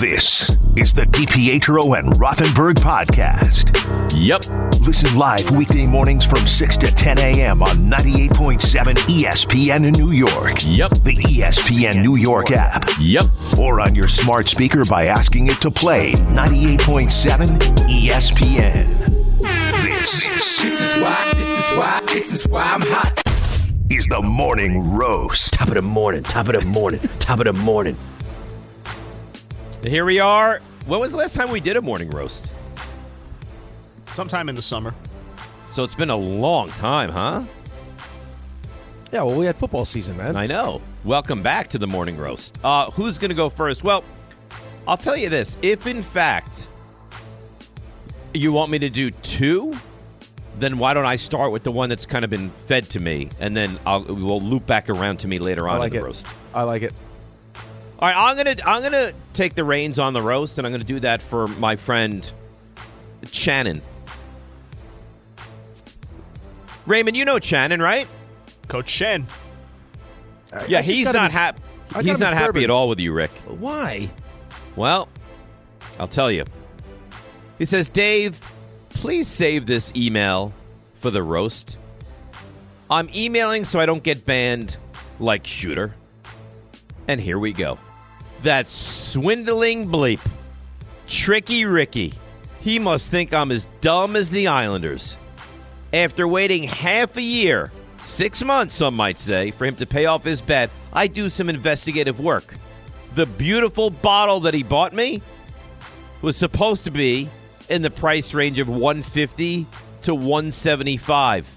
This is the DiPietro and Rothenberg podcast. Yep. Listen live weekday mornings from 6 to 10 a.m. on 98.7 ESPN in New York. Yep. The ESPN New York app. Yep. Or on your smart speaker by asking it to play 98.7 ESPN. This, This is why, this is why, this is why I'm hot. is the morning roast. Top of the morning. Top of the morning. top of the morning. Here we are. When was the last time we did a morning roast? Sometime in the summer. So it's been a long time, huh? Yeah, well, we had football season, man. I know. Welcome back to the morning roast. Uh, who's going to go first? Well, I'll tell you this. If in fact you want me to do two, then why don't I start with the one that's kind of been fed to me, and then I'll we'll loop back around to me later on like in the it. roast. I like it. All right, I'm gonna I'm gonna take the reins on the roast, and I'm gonna do that for my friend Shannon. Raymond, you know Shannon, right? Coach Shen. Yeah, I just he's got him not his- happy. He's not happy bourbon. at all with you, Rick. Why? Well, I'll tell you. He says, Dave, please save this email for the roast. I'm emailing so I don't get banned like Shooter. And here we go. That swindling bleep. Tricky Ricky. He must think I'm as dumb as the Islanders. After waiting half a year, six months, some might say, for him to pay off his bet, I do some investigative work. The beautiful bottle that he bought me was supposed to be in the price range of 150 to 175.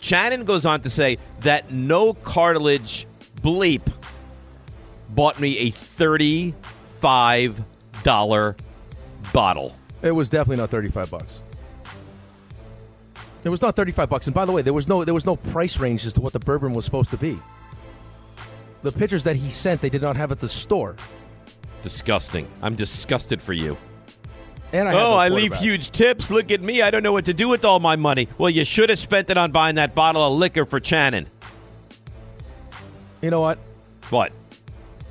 Shannon goes on to say that no cartilage bleep bought me a $35 bottle. It was definitely not thirty-five bucks. It was not thirty-five bucks. And by the way, there was no there was no price range as to what the bourbon was supposed to be. The pictures that he sent, they did not have at the store. Disgusting. I'm disgusted for you. And I oh, I leave huge tips. Look at me. I don't know what to do with all my money. Well, you should have spent it on buying that bottle of liquor for Shannon. You know what? What?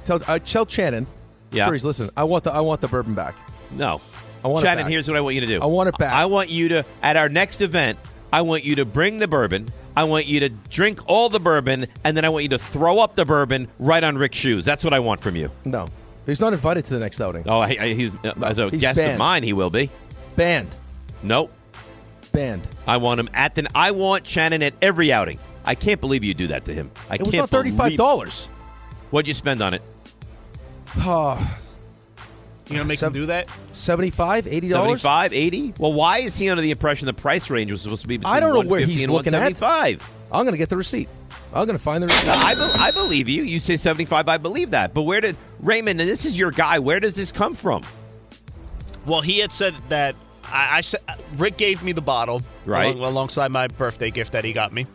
Tell uh, tell Shannon. Yeah. Sure, he's listen. I want the I want the bourbon back. No. I want Shannon, here's what I want you to do. I want it back. I want you to, at our next event, I want you to bring the bourbon. I want you to drink all the bourbon, and then I want you to throw up the bourbon right on Rick's shoes. That's what I want from you. No, he's not invited to the next outing. Oh, I, I, he's, uh, as a he's guest of banned. mine, he will be. Banned. Nope. Banned. I want him at the. I want Shannon at every outing. I can't believe you do that to him. I can't It was can't not thirty-five dollars. What'd you spend on it? Oh, You gonna make Sev- him do that? 75 80 dollars. 75 80 Well, why is he under the impression the price range was supposed to be between I don't know where he's looking at. 175? I'm gonna get the receipt. I'm gonna find the receipt. I, be- I believe you. You say 75, I believe that. But where did Raymond, and this is your guy, where does this come from? Well, he had said that I, I said Rick gave me the bottle Right. along- alongside my birthday gift that he got me,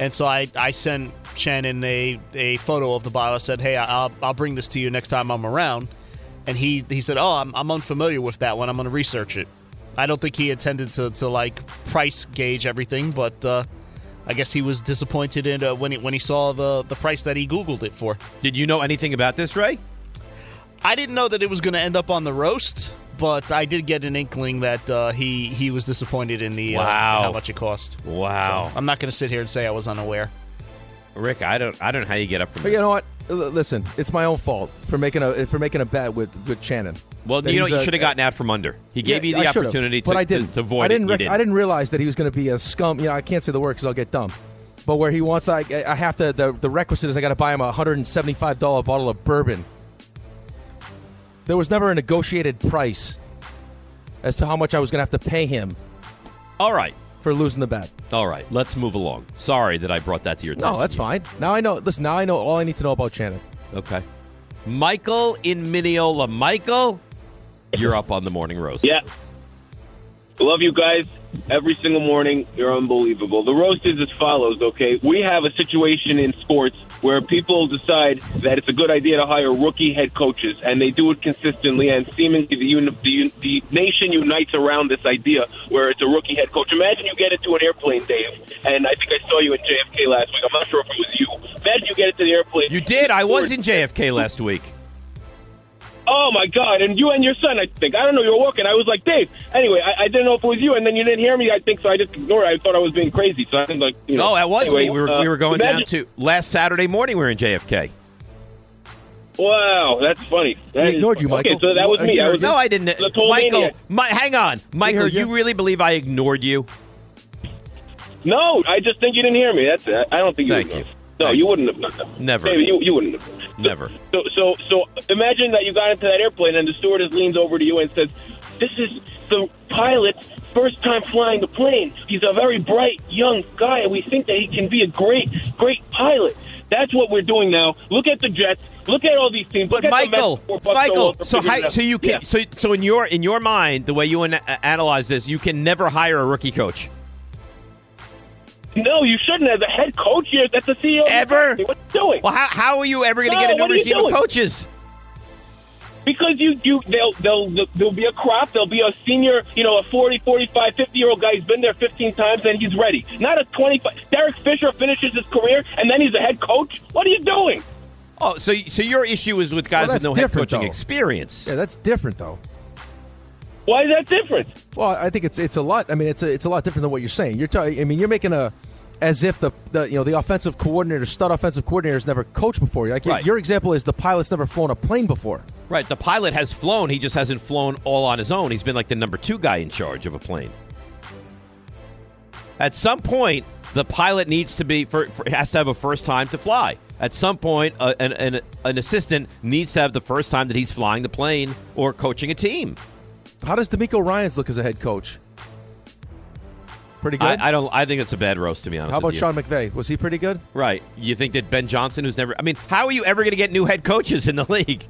and so I, I sent Shannon a, a photo of the bottle. I said, "Hey, I'll I'll bring this to you next time I'm around," and he he said, "Oh, I'm, I'm unfamiliar with that one. I'm going to research it." I don't think he intended to, to like price gauge everything, but uh, I guess he was disappointed in uh, when he when he saw the the price that he Googled it for. Did you know anything about this, Ray? I didn't know that it was going to end up on the roast, but I did get an inkling that uh, he he was disappointed in the uh, Wow. how much it cost. Wow. So I'm not going to sit here and say I was unaware. Rick, I don't I don't know how you get up from But this. you know what? L- Listen, it's my own fault for making a for making a bet with with Shannon. Well, you know, you should have gotten out from under. He gave Yeah, you the I should've, opportunity to, but I didn't. to avoid I didn't. it. You rec- I didn't realize that he was going to be a scum. You know, I can't say the word because I'll get dumb. But where he wants, like, I have to. The, the requisite is I got to buy him a hundred and seventy five dollar bottle of bourbon. There was never a negotiated price as to how much I was going to have to pay him All right. for losing the bet. All right. Let's move along. Sorry that I brought that to your attention. No, that's fine. Now I know. Listen, now I know all I need to know about Shannon. Okay. Michael in Mineola. Michael, You're up on the morning roast. Yeah. Love you guys every single morning. You're unbelievable. The roast is as follows, okay? We have a situation in sports where people decide that it's a good idea to hire rookie head coaches, and they do it consistently, and seemingly the, uni- the, un- the nation unites around this idea where it's a rookie head coach. Imagine you get into an airplane, Dave, and I think I saw you in JFK last week. I'm not sure if it was you. Imagine you get into the airplane. You did. I was in JFK last week. Oh my God! And you and your son, I think. I don't know. You were walking. I was like, Dave. Anyway, I, I didn't know if it was you, and then you didn't hear me. I think so. I just ignored. it. I thought I was being crazy. So I think like, you know. Oh, that was anyway, me. We were, uh, we were going imagine- down to last Saturday morning. We were in JFK. Wow, that's funny. That He is- ignored you, Okay, Michael. so that was me. I was No, I didn't. Michael, maniac. Mi- hang on, Michael. You you. really believe I ignored you? No, I just think you didn't hear me. That's it. I don't think you. Thank would you. No, you wouldn't have done that. Never. David, you, you wouldn't have. Never. So, so, so imagine that you got into that airplane and the stewardess leans over to you and says, "This is the pilot's first time flying the plane. He's a very bright young guy, and we think that he can be a great, great pilot." That's what we're doing now. Look at the Jets. Look at all these teams. But Look at the Michael, Mets before Buck Michael, so hi, so you can Yeah. so so in your in your mind, the way you an- analyze this, you can never hire a rookie coach No, you shouldn't. As a head coach, you're, that's the CEO. of the ever. company. What are you doing? Well, how, how are you ever going to No, get a new what are regime of coaches? Because you, you, they'll, they'll, there'll be a crop. There'll be a senior, you know, a 40, 45, 50 year old guy. He's been there 15 times and he's ready. Not a 25. Derek Fisher finishes his career and then he's a head coach. What are you doing? Oh, so so your issue is with guys Well, with that's no head different, coaching though. experience. Yeah, that's different though. Why is that different? Well, I think it's it's a lot. I mean, it's a, it's a lot different than what you're saying. You're talking. I mean, you're making a as if the, the you know the offensive coordinator, stud offensive coordinator, has never coached before. Like your- Right. your example is the pilot's never flown a plane before. Right. The pilot has flown. He just hasn't flown all on his own. He's been like the number two guy in charge of a plane. At some point, the pilot needs to be for, for, has to have a first time to fly. At some point, uh, an, an an assistant needs to have the first time that he's flying the plane or coaching a team. How does DeMeco Ryans look as a head coach? Pretty good. I, I don't. I think it's a bad roast to be honest. How about with you. Sean McVay? Was he pretty good? Right. You think that Ben Johnson, who's never. I mean, how are you ever going to get new head coaches in the league?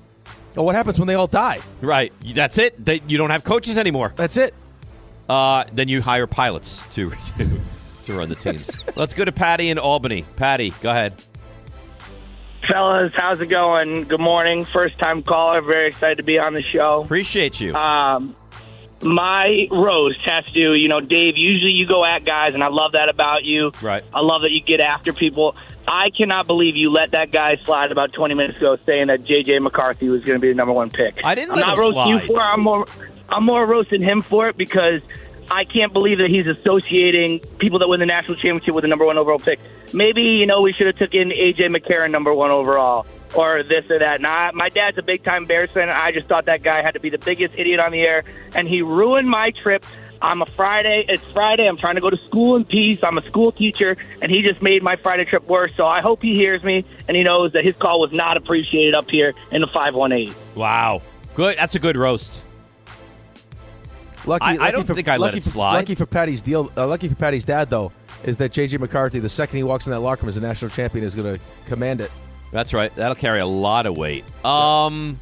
Oh, what happens when they all die? Right. That's it. They, you don't have coaches anymore. That's it. Uh, then you hire pilots to to run the teams. Let's go to Patty in Albany. Patty, go ahead. Fellas, how's it going? Good morning. First time caller. Very excited to be on the show. Appreciate you. Um, my roast has to you know, Dave, usually you go at guys, and I love that about you. Right. I love that you get after people. I cannot believe you let that guy slide about 20 minutes ago saying that J.J. McCarthy was going to be the number one pick. I didn't I'm let not roasting slide. you for it. I'm more, I'm more roasting him for it because I can't believe that he's associating people that win the national championship with the number one overall pick. Maybe, you know, we should have took in A.J. McCarron number one overall or this or that. Now, my dad's a big time Bears fan, and I just thought that guy had to be the biggest idiot on the air, and he ruined my trip. I'm a Friday. It's Friday. I'm trying to go to school in peace. I'm a school teacher, and he just made my Friday trip worse. So I hope he hears me and he knows that his call was not appreciated up here in the 518. Wow. Good. That's a good roast. Lucky, I- I don't for, think I let lucky it for, slide. Lucky for Patty's deal. Uh, lucky for Patty's dad though is that JJ McCarthy, the second he walks in that locker room as a national champion, is going to command it. That's right. That'll carry a lot of weight. Um,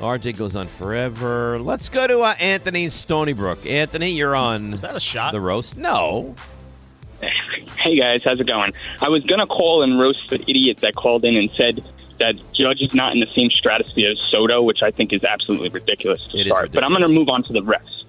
RJ goes on forever. Let's go to uh, Anthony in Stony Brook. Anthony, you're on Is that a shot? the roast. No. Hey guys, how's it going? I was gonna call and roast the idiot that called in and said that Judge is not in the same stratosphere as Soto, which I think is absolutely ridiculous to It is start. But I'm gonna move on to the refs.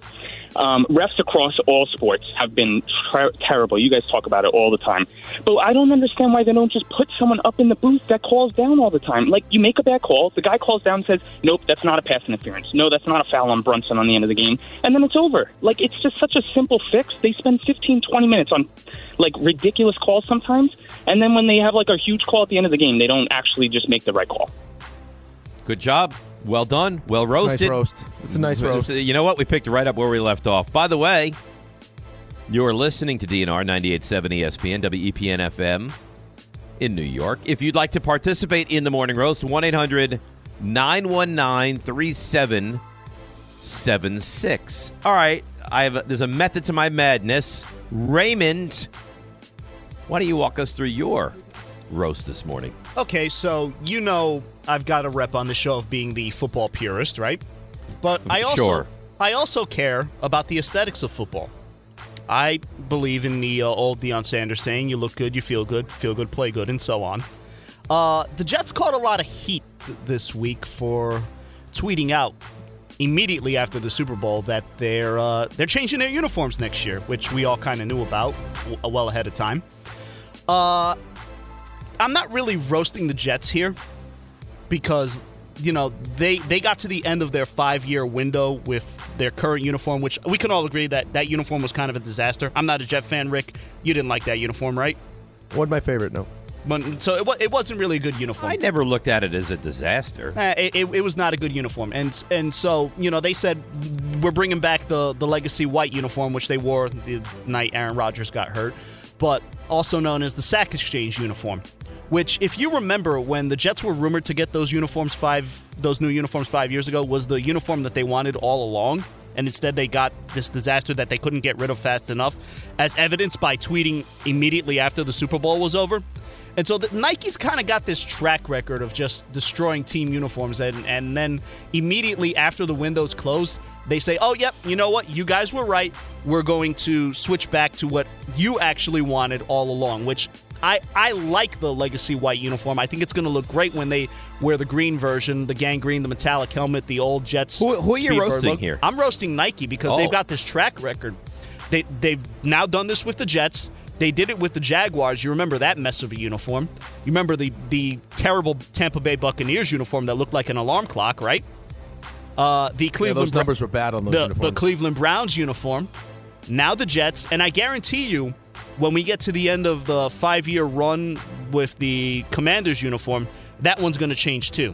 Um, refs across all sports have been ter- terrible. You guys talk about it all the time. But I don't understand why they don't just put someone up in the booth that calls down all the time. Like, you make a bad call, the guy calls down and says, nope, that's not a pass interference. No, that's not a foul on Brunson on the end of the game. And then it's over. Like, it's just such a simple fix. They spend 15, 20 minutes on, like, ridiculous calls sometimes. And then when they have, like, a huge call at the end of the game, they don't actually just make the right call. Good job. Well done. Well roasted. Nice roast. It's a nice roast. You know what? We picked right up where we left off. By the way, you're listening to DNR 98.7 ESPN, WEPN FM in New York. If you'd like to participate in the morning roast, 1 800 919 3776. All right. I have a, there's a method to my madness. Raymond, why don't you walk us through your roast this morning? Okay, so you know I've got a rep on the show of being the football purist, right? But I also Sure. I also care about the aesthetics of football. I believe in the uh, old Deion Sanders saying, "You look good, you feel good, feel good, play good," and so on. Uh, the Jets caught a lot of heat this week for tweeting out immediately after the Super Bowl that they're uh, they're changing their uniforms next year, which we all kind of knew about w- well ahead of time. Uh, I'm not really roasting the Jets here because you know they they got to the end of their five year window with their current uniform, which we can all agree that that uniform was kind of a disaster. I'm not a Jet fan, Rick. You didn't like that uniform, right? One of my favorite. No. But, so it, it wasn't really a good uniform. I never looked at it as a disaster. Eh, it, it, it was not a good uniform, and and so you know they said we're bringing back the the legacy white uniform, which they wore the night Aaron Rodgers got hurt, but also known as the sack exchange uniform. Which, if you remember, when the Jets were rumored to get those uniforms five, those new uniforms five years ago, was the uniform that they wanted all along, and instead they got this disaster that they couldn't get rid of fast enough, as evidenced by tweeting immediately after the Super Bowl was over. And so the, Nike's kind of got this track record of just destroying team uniforms, and, and then immediately after the windows close, they say, "Oh, yep, you know what? You guys were right. We're going to switch back to what you actually wanted all along." Which I I like the legacy white uniform. I think it's going to look great when they wear the green version, the gang green, the metallic helmet, the old Jets. Who- who are you roasting look. here? I'm roasting Nike because Oh. they've got this track record. They they've now done this with the Jets. They did it with the Jaguars. You remember that mess of a uniform. You remember the the terrible Tampa Bay Buccaneers uniform that looked like an alarm clock, right? Uh, the Yeah, Cleveland those Bra- numbers were bad on those the, the. Cleveland Browns uniform. Now the Jets, and I guarantee you, when we get to the end of the five-year run with the Commanders uniform, that one's going to change too.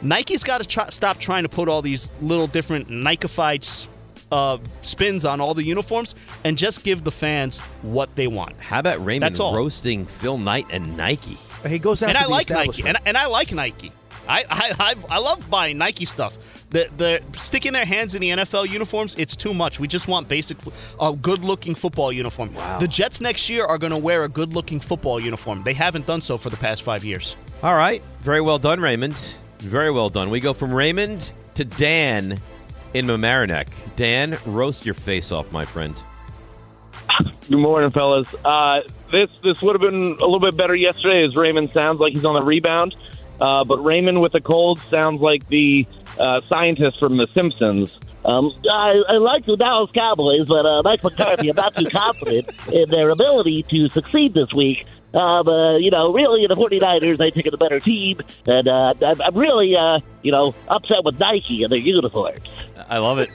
Nike's got to try, stop trying to put all these little different Nikeified s- uh, spins on all the uniforms and just give the fans what they want. How about Raymond That's all. roasting Phil Knight and Nike? he goes out and I like Nike, and, and I like Nike. I, I I I love buying Nike stuff. The the sticking their hands in the NFL uniforms, it's too much. We just want basic, a good-looking football uniform. Wow. The Jets next year are going to wear a good-looking football uniform. They haven't done so for the past five years. All right. Very well done, Raymond. Very well done. We go from Raymond to Dan in Mamaroneck. Dan, roast your face off, my friend. Good morning, fellas. Uh, this this would have been a little bit better yesterday, as Raymond sounds like he's on the rebound. Uh, but Raymond with a cold sounds like the uh, scientist from The Simpsons. Um, I, I like the Dallas Cowboys, but uh, Mike McCarthy, I'm not too confident in their ability to succeed this week. Um, uh, you know, really, the 49ers, I think, are the better team. And uh, I'm, I'm really, uh, you know, upset with Nike and their uniforms. I love it.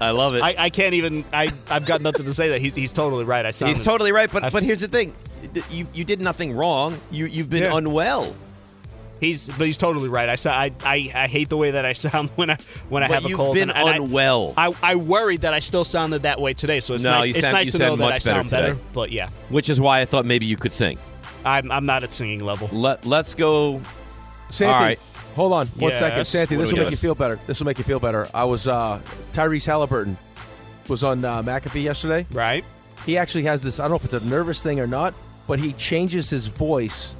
I love it. I, I can't even. I I've got nothing to say that he's he's totally right. I sounded, He's totally right, but but here's the thing: you you did nothing wrong. You you've been Yeah. unwell. He's but he's totally right. I sa- I, I I hate the way that I sound when I when I But have a cold. you've cold. been and, and I- unwell. I, I worried that I still sounded that way today. So it's No, nice. you it's nice to know sound that much I better sound better. today. But yeah, Which is why I thought maybe you could sing. I'm I'm not at singing level. Let Let's go. Santi, All right. hold on one second. Yes? Santi, What this will make got? you feel better. This will make you feel better. I was uh, Tyrese Halliburton was on uh, McAfee yesterday. Right. He actually has this. I don't know if it's a nervous thing or not, but he changes his voice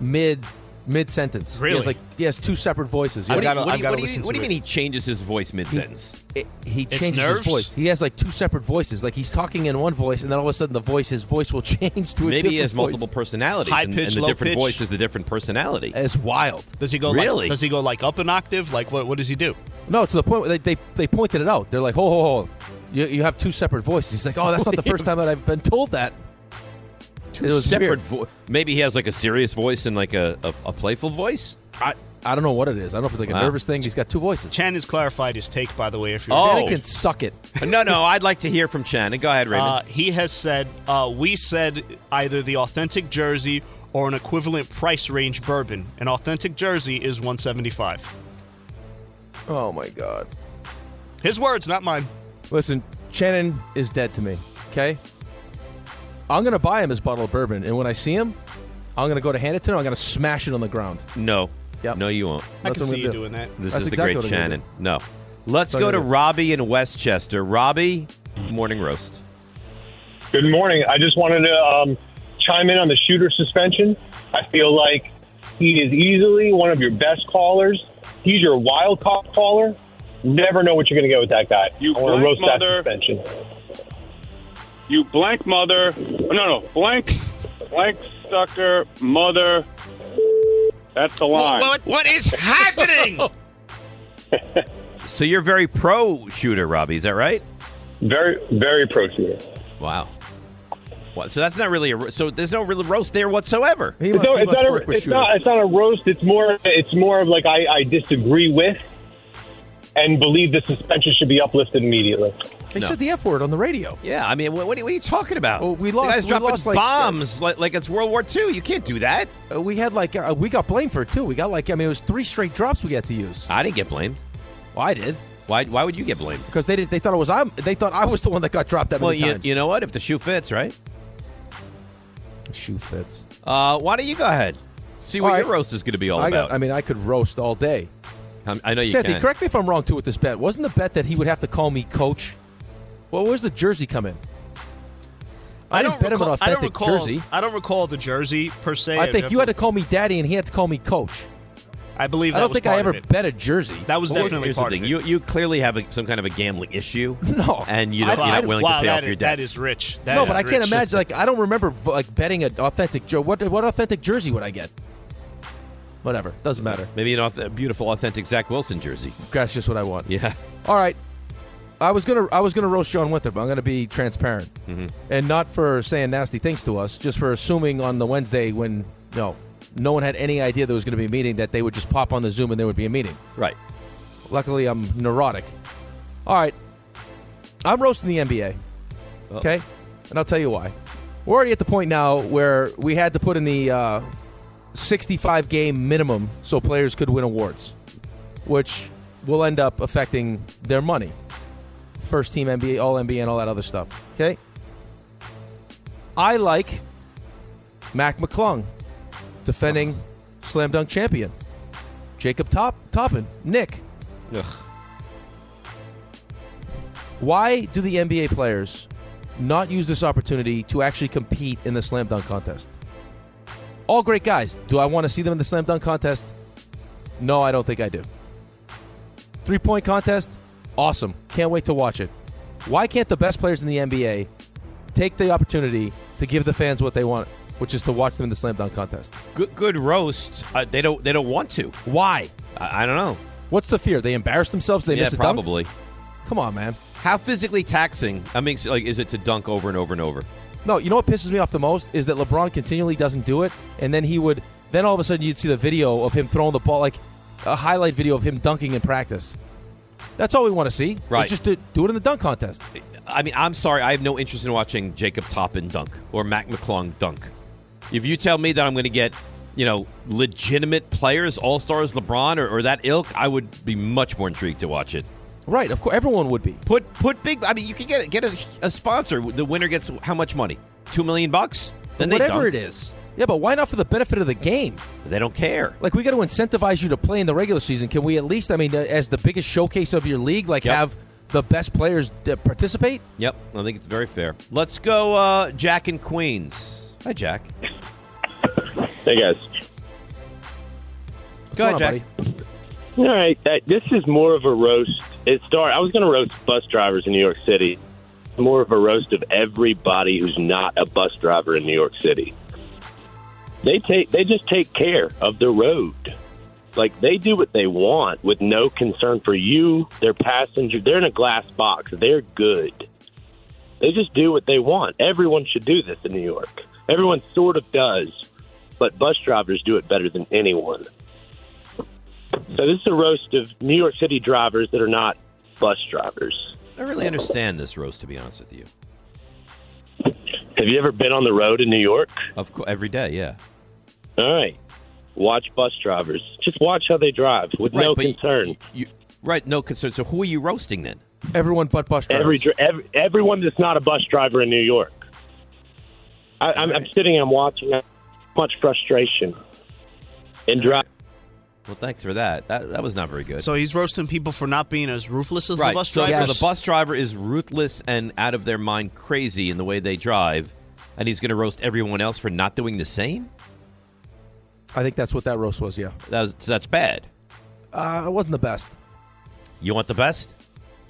mid mid sentence. He Really? has like he has two separate voices. I've gotta- what do you, what do you, what do you mean he changes his voice mid sentence? It- he changes his voice. He has like two separate voices. Like he's talking in one voice, and then all of a sudden the voice, his voice will change to a Maybe he has different multiple voice. personalities, High and, pitch, and the low different pitch. voice is the different personality. It's wild. Does he go Really? Like, does he go like up an octave? Like what? What does he do? No, to the point where they, they, they pointed it out. They're like, ho, ho, ho. You, you have two separate voices. He's like, oh, that's not the first time that I've been told that. It was separate. weird. Vo- Maybe he has like a serious voice and like a, a, a playful voice. I, I don't know what it is. I don't know if it's like a Wow. nervous thing. He's got two voices. Chan has clarified his take, by the way. If you're Oh. Danny can suck it. no, no. I'd like to hear from Chan. Go ahead, Raymond. Uh, he has said uh, we said either the authentic jersey or an equivalent price range bourbon. An authentic jersey is 175. Oh, my God. His words, not mine. Listen, Shannon is dead to me, okay? I'm going to buy him his bottle of bourbon, and when I see him, I'm going to go to hand it to him. I'm going to smash it on the ground. no. Yep. No, you won't. I That's can what see I'm you gonna do. doing that. This That's is exactly the what great I'm gonna Shannon. No. Let's what go I'm to gonna do. Robbie in Westchester. Robbie, morning roast. Good morning. I just wanted to um, chime in on the shooter suspension. I feel like he is easily one of your best callers. He's your wild card caller. Never know what you're going to get with that guy. You I want to blank roast mother. that suspension. You blank mother. Oh, no, no, blank, blank sucker mother. That's the line. What, what is happening? so you're very pro shooter, Robbie. Is that right? Very, very pro shooter. Wow. What, so that's not really a ro- so. There's no real roast there whatsoever. It's, no, it's, not a, it's, not, it's not a roast. It's more. It's more of like I, I disagree with, and believe the suspension should be uplifted immediately. They No. said the F word on the radio. Yeah, I mean, what, what, are, what are you talking about? Oh, we The lost- guys we dropping lost, like, bombs like, like it's World War II. You can't do that. Uh, we had like uh, we got blamed for it too. We got like I mean it was three straight drops we got to use. I didn't get blamed. Well, I did Why? Why would you get blamed? because they did. They thought it was I. They thought I was the one that got dropped that Well, many you, times. you know what? If the shoe fits, right? Shoe fits. Uh, why don't you go ahead? See what right. your roast is going to be all I about. got. I mean, I could roast all day. I'm- I know you Sandy, correct me if I'm wrong too with this bet. Wasn't the bet that he would have to call me coach? Well, where's the jersey come in? I, didn't bet him an recall, I don't authentic recall, jersey. I don't recall the jersey per se. I think you had to call me daddy and he had to call me coach. I believe I don't was think I ever bet a jersey. That was Well, definitely here's the part thing. of it. You you clearly have a, some kind of a gambling issue. No, and you I- don't, you're not I- willing wow, to pay that off your is- debts. that is rich. That no, is but I can't imagine. Like I don't remember like betting an authentic. jersey. What what authentic jersey would I get? Whatever, doesn't matter. Maybe an auth- beautiful, authentic Zach Wilson jersey. That's just what I want. Yeah. All right. I was gonna I was gonna roast John Winthrop. I'm gonna be transparent, Mm-hmm. and not for saying nasty things to us, just for assuming on the Wednesday when no no one had any idea there was going to be a meeting that they would just pop on the Zoom and there would be a meeting. Right. Luckily, I'm neurotic. All right, I'm roasting the NBA. Okay, and I'll tell you why. We're already at the point now where we had to put in the uh, 65 game minimum so players could win awards, which will end up affecting their money. First team NBA, All NBA, and all that other stuff. Okay. I like Mac McClung defending slam dunk champion. Jacob Top Toppin, Nick. Ugh. Why do the NBA players not use this opportunity to actually compete in the slam dunk contest? All great guys. Do I want to see them in the slam dunk contest? No, I don't think I do. Three point contest? Awesome. Can't wait to watch it. Why can't the best players in the NBA take the opportunity to give the fans what they want, which is to watch them in the slam dunk contest? Good, good roast. Uh, they don't. They don't want to. Why? I, I don't know. What's the fear? They embarrass themselves? They yeah, miss a dunk? probably. Come on, man. How physically taxing? I mean, like, is it to dunk over and over and over? No, you know what pisses me off the most is that LeBron continually doesn't do it, and then he would. Then all of a sudden you'd see the video of him throwing the ball, like a highlight video of him dunking in practice. That's all we want to see. Right. Just to do it in the dunk contest. I mean, I'm sorry. I have no interest in watching Jacob Toppin dunk or Mac McClung dunk. If you tell me that I'm going to get, you know, legitimate players, all stars, LeBron or, or that ilk, I would be much more intrigued to watch it. Right. Of course, everyone would be. Put put big. I mean, you can get get a, a sponsor. The winner gets how much money? Two million bucks. Then Whatever it is. Yeah, but why not for the benefit of the game? They don't care. Like we got to incentivize you to play in the regular season. Can we at least, I mean, as the biggest showcase of your league, like Yep. have the best players participate? Yep, I think it's very fair. Let's go, uh, Jack and Queens. Hi, Jack. Hey guys. Go ahead, going on, Jack. All right, uh, this is more of a roast. It start. I was going to roast bus drivers in New York City. More of a roast of everybody who's not a bus driver in New York City. They take. They just take care of the road. Like they do what they want with no concern for you, their passenger. They're in a glass box. They're good. They just do what they want. Everyone should do this in New York. Everyone sort of does, but bus drivers do it better than anyone. So this is a roast of New York City drivers that are not bus drivers. I really understand this roast, to be honest with you. Have you ever been on the road in New York? Of course, every day, yeah. All right. Watch bus drivers. Just watch how they drive with Right, no but you- concern. You, right, no concern. So who are you roasting then? Everyone but bus drivers. Every, every everyone that's not a bus driver in New York. I, I'm, I'm sitting and I'm watching much frustration and drive. Well, thanks for that. That that was not very good. So he's roasting people for not being as ruthless as right. the bus so, drivers. so the bus driver is ruthless and out of their mind crazy in the way they drive, and he's going to roast everyone else for not doing the same. I think that's what that roast was. Yeah, That's that's bad. uh, it wasn't the best. You want the best?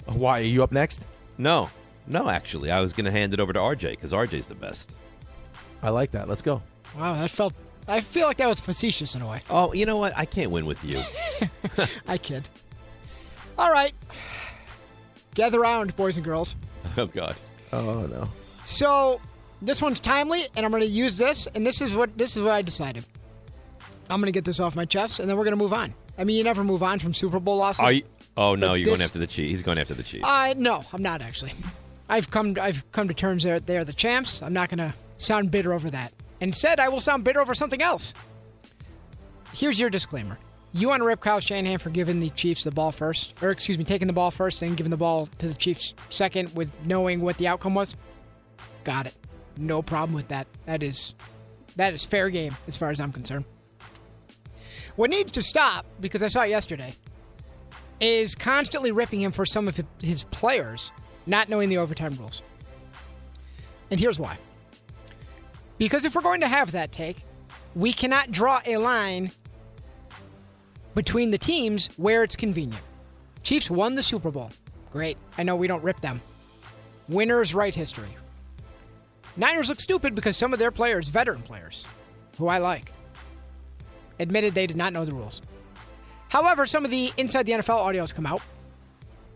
Why are you up next? No, no. Actually, I was going to hand it over to RJ because RJ's the best. I like that. Let's go. Wow, that felt. I feel like that was facetious in a way. Oh, you know what? I can't win with you. I kid. All right. Gather round, boys and girls. oh God. Oh no. So this one's timely, and I'm going to use this. And this is what this is what I decided. I'm going to get this off my chest, and then we're going to move on. I mean, you never move on from Super Bowl losses. Are you? Oh no, But you're going after the Chiefs. He's going after the Chiefs. Uh, no, I'm not actually. I've come I've come to terms that they're the champs. I'm not going to sound bitter over that. Instead, I will sound bitter over something else. Here's your disclaimer. You want to rip Kyle Shanahan for giving the Chiefs the ball first, or excuse me, taking the ball first and giving the ball to the Chiefs second with knowing what the outcome was? Got it. No problem with that. That is that is fair game as far as I'm concerned. What needs to stop, because I saw it yesterday, is constantly ripping him for some of his players not knowing the overtime rules. And here's why. Because if we're going to have that take, we cannot draw a line between the teams where it's convenient. Chiefs won the Super Bowl. Great. I know we don't rip them. Winners write history. Niners look stupid because some of their players, veteran players, who I like, admitted they did not know the rules. However, some of the Inside the NFL audios come out.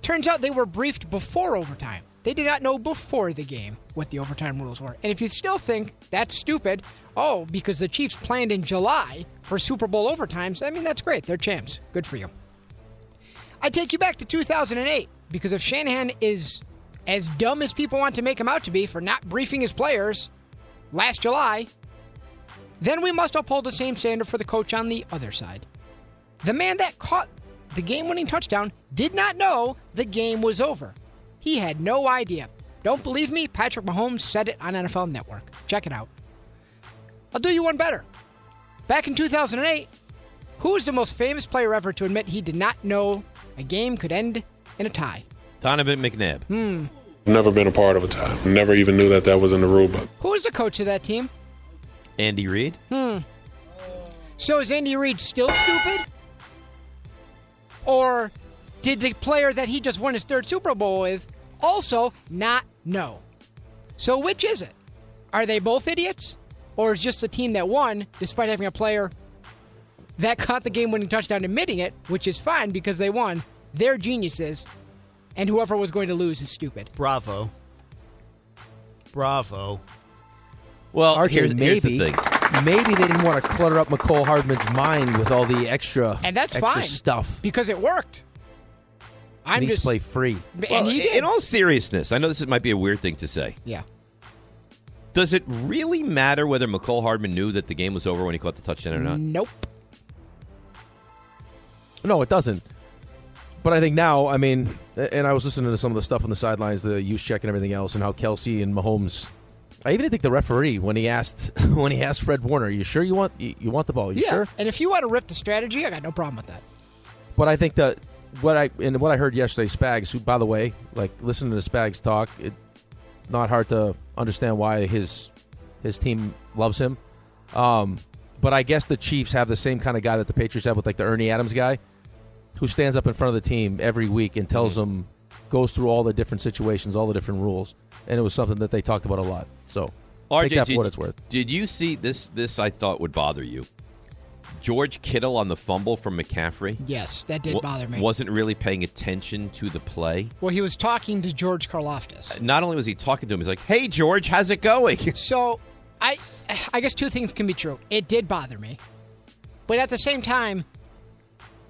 Turns out they were briefed before overtime. They did not know before the game what the overtime rules were. And if you still think that's stupid, oh, because the Chiefs planned in July for Super Bowl overtimes, I mean, that's great. They're champs. Good for you. I take you back to 2008 because if Shanahan is as dumb as people want to make him out to be for not briefing his players last July, then we must uphold the same standard for the coach on the other side. The man that caught the game winning touchdown did not know the game was over. He had no idea. Don't believe me? Patrick Mahomes said it on NFL Network. Check it out. I'll do you one better. Back in 2008, who was the most famous player ever to admit he did not know a game could end in a tie? Donovan McNabb. Hmm. Never been a part of a tie. Never even knew that that was in the rule book. Who was the coach of that team? Andy Reid. Hmm. So is Andy Reid still stupid? Or did the player that he just won his third Super Bowl with also not know? So which is it? Are they both idiots? Or is just the team that won, despite having a player that caught the game winning touchdown admitting it, which is fine because they won, they're geniuses, and whoever was going to lose is stupid. Bravo. Bravo. Well, RJ, here's, here's maybe, the thing. maybe they didn't want to clutter up Mecole Hardman's mind with all the extra And that's extra fine. stuff. Because it worked. I'm needs just play free. And Well, he in all seriousness, I know this might be a weird thing to say. Yeah. Does it really matter whether Mecole Hardman knew that the game was over when he caught the touchdown or not? Nope. No, it doesn't. But I think now, I mean, and I was listening to some of the stuff on the sidelines, the use check and everything else, and how Kelce and Mahomes. I even think the referee when he asked when he asked Fred Warner, are "You sure you want you, you want the ball? You yeah. sure?" And if you want to rip the strategy, I got no problem with that. But I think that what I and what I heard yesterday, Spags, who by the way, like listening to Spags talk, it not hard to understand why his his team loves him. Um, but I guess the Chiefs have the same kind of guy that the Patriots have with like the Ernie Adams guy, who stands up in front of the team every week and tells them, goes through all the different situations, all the different rules, and it was something that they talked about a lot. So RJ, take that did, for what it's worth. Did you see this? This I thought would bother you. George Kittle on the fumble from McCaffrey. Yes, that did wa- bother me. Wasn't really paying attention to the play. Well, he was talking to George Karlaftis. Uh, not only was he talking to him, he's like, "Hey, George, how's it going?" So, I, I guess two things can be true. It did bother me, but at the same time,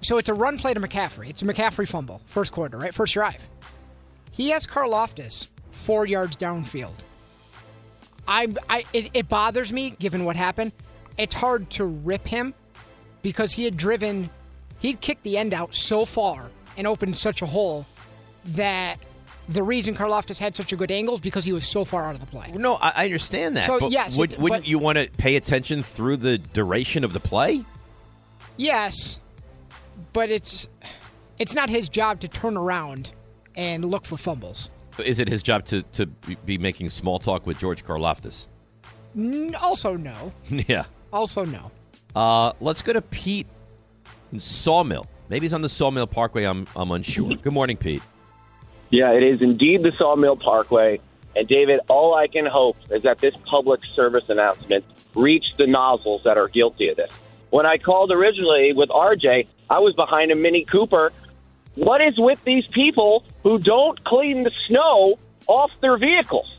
so it's a run play to McCaffrey. It's a McCaffrey fumble, first quarter, right, first drive. He has Karlaftis four yards downfield. I'm, I, it, it bothers me given what happened. It's hard to rip him because he had driven, he'd kicked the end out so far and opened such a hole that the reason Karlaftis had such a good angle is because he was so far out of the play. No, I, I understand that. So, but yes, would, but- you want to pay attention through the duration of the play? Yes, but it's it's not his job to turn around and look for fumbles. Is it his job to, to be making small talk with George Karlaftis? Also, no. yeah. Also, no. Uh, let's go to Pete in Sawmill. Maybe he's on the Sawmill Parkway. I'm I'm unsure. Good morning, Pete. Yeah, it is indeed the Sawmill Parkway. And David, all I can hope is that this public service announcement reach the nozzles that are guilty of this. When I called originally with RJ, I was behind a Mini Cooper. What is with these people who don't clean the snow off their vehicles?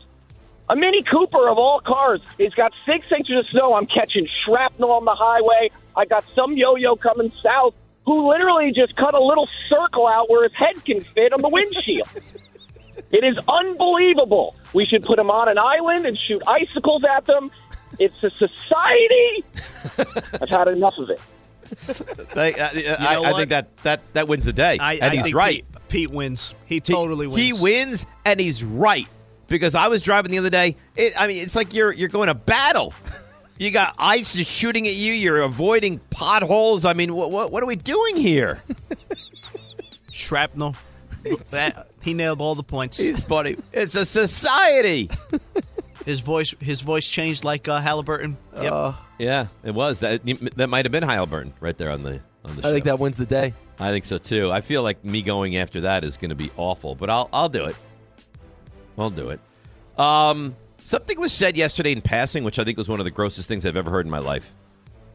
A Mini Cooper of all cars, it's got six inches of snow. I'm catching shrapnel on the highway. I got some yo-yo coming south who literally just cut a little circle out where his head can fit on the windshield. it is unbelievable. We should put them on an island and shoot icicles at them. It's a society. I've had enough of it. Uh, I, I- I- I think that, that, that wins the day. I, and I he's right. Pete, Pete wins. He totally wins. He wins, and he's right. Because I was driving the other day. It, I mean, it's like you're you're going to battle. You got ice is shooting at you. You're avoiding potholes. I mean, what what, what are we doing here? Shrapnel. That- he nailed all the points. He's funny. It's a society. His voice, his voice changed like uh, Halliburton. Yep. yeah, it was that. That might have been Heilburn right there on the on the. I think that wins the day. I think so too. I feel like me going after that is going to be awful, but I'll I'll do it. I'll do it. Um, something was said yesterday in passing, which I think was one of the grossest things I've ever heard in my life.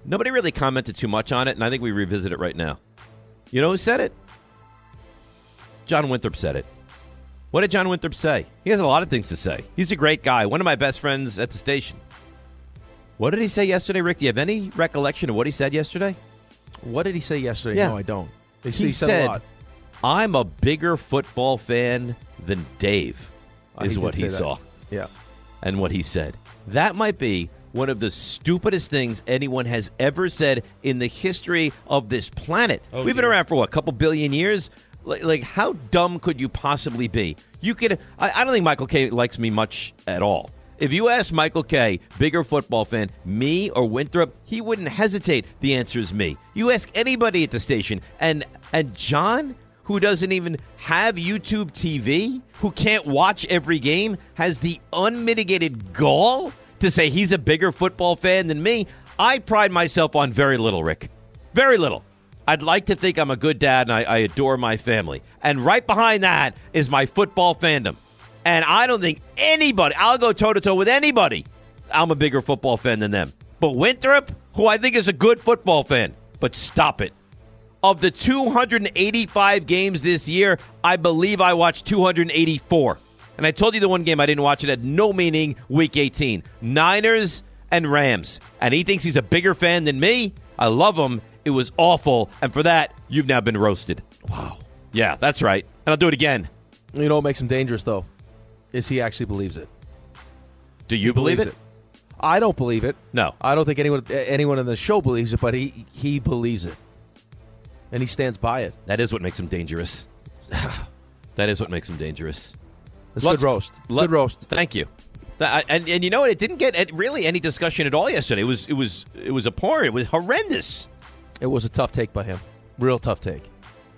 Nobody really commented too much on it, and I think we revisit it right now. You know who said it? John Winthrop said it. What did John Winthrop say? He has a lot of things to say. He's a great guy, one of my best friends at the station. What did he say yesterday, Rick? Do you have any recollection of what he said yesterday? What did he say yesterday? Yeah. No, I don't. He he said, said, a lot. I'm a bigger football fan than Dave, Uh, is he what he saw. Yeah. And what he said. That might be one of the stupidest things anyone has ever said in the history of this planet. Oh, We've been around for what, a couple billion years? Like, like how dumb could you possibly be? You could. I, I don't think Michael K likes me much at all. If you ask Michael K, bigger football fan, me or Winthrop, he wouldn't hesitate. The answer is me. You ask anybody at the station, and and John, who doesn't even have YouTube TV, who can't watch every game, has the unmitigated gall to say he's a bigger football fan than me. I pride myself on very little, Rick. Very little. I'd like to think I'm a good dad and I, I adore my family. And right behind that is my football fandom. And I don't think anybody, I'll go toe to toe with anybody. I'm a bigger football fan than them. But Winthrop, who I think is a good football fan, but stop it. Of the 285 games this year, I believe I watched 284. And I told you the one game I didn't watch it had no meaning, week 18. Niners and Rams. And he thinks he's a bigger fan than me. I love him. It was awful. And for that, you've now been roasted. Wow. Yeah, that's right. And I'll do it again. You know what makes him dangerous, though, is he actually believes it. Do you believe believes it? I don't believe it. No. I don't think anyone anyone in the show believes it, but he he believes it, and he stands by it. That is what makes him dangerous. that is what makes him dangerous. It's Let's- good roast. let- good roast. Thank you. That- and and you know what? It didn't get really any discussion at all yesterday. It was it was it was abhorrent. It was horrendous. It was a tough take by him. Real tough take.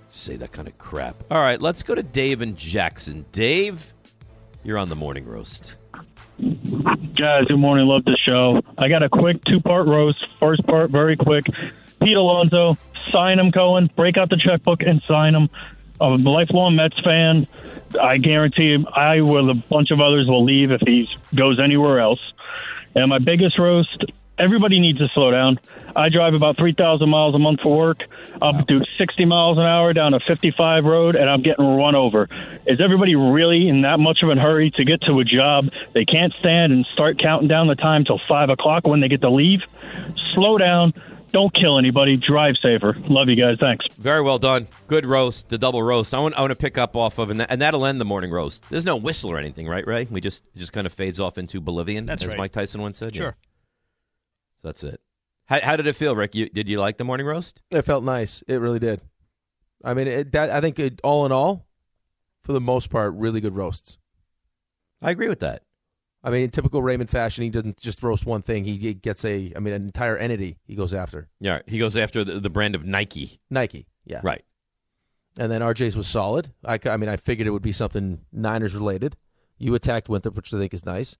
Say that kind of crap. All right, let's go to Dave and Jackson. Dave, you're on the morning roast. Guys, good morning. Love the show. I got a quick two part roast. First part, very quick. Pete Alonso, sign him, Cohen. Break out the checkbook and sign him. I'm a lifelong Mets fan. I guarantee him, I, with a bunch of others, will leave if he goes anywhere else. And my biggest roast everybody needs to slow down. I drive about 3,000 miles a month for work. I'll do 60 miles an hour down a 55 road, and I'm getting run over. Is everybody really in that much of a hurry to get to a job? They can't stand and start counting down the time till 5 o'clock when they get to leave. Slow down. Don't kill anybody. Drive safer. Love you guys. Thanks. Very well done. Good roast, the double roast. I want, I want to pick up off of, and, that, and that'll end the morning roast. There's no whistle or anything, right, Ray? We just just kind of fades off into Bolivian, That's as right. Mike Tyson once said. Yeah. So that's it. How, how did it feel, Rick? You, did you like the morning roast? It felt nice. It really did. I mean, it, that I think it, all in all, for the most part, really good roasts. I agree with that. I mean, in typical Raymond fashion, he doesn't just roast one thing. He, he gets a, I mean, an entire entity he goes after. Yeah, he goes after the, the brand of Nike. Nike, yeah. Right. And then RJ's was solid. I, I mean, I figured it would be something Niners related. You attacked Winthrop, which I think is nice.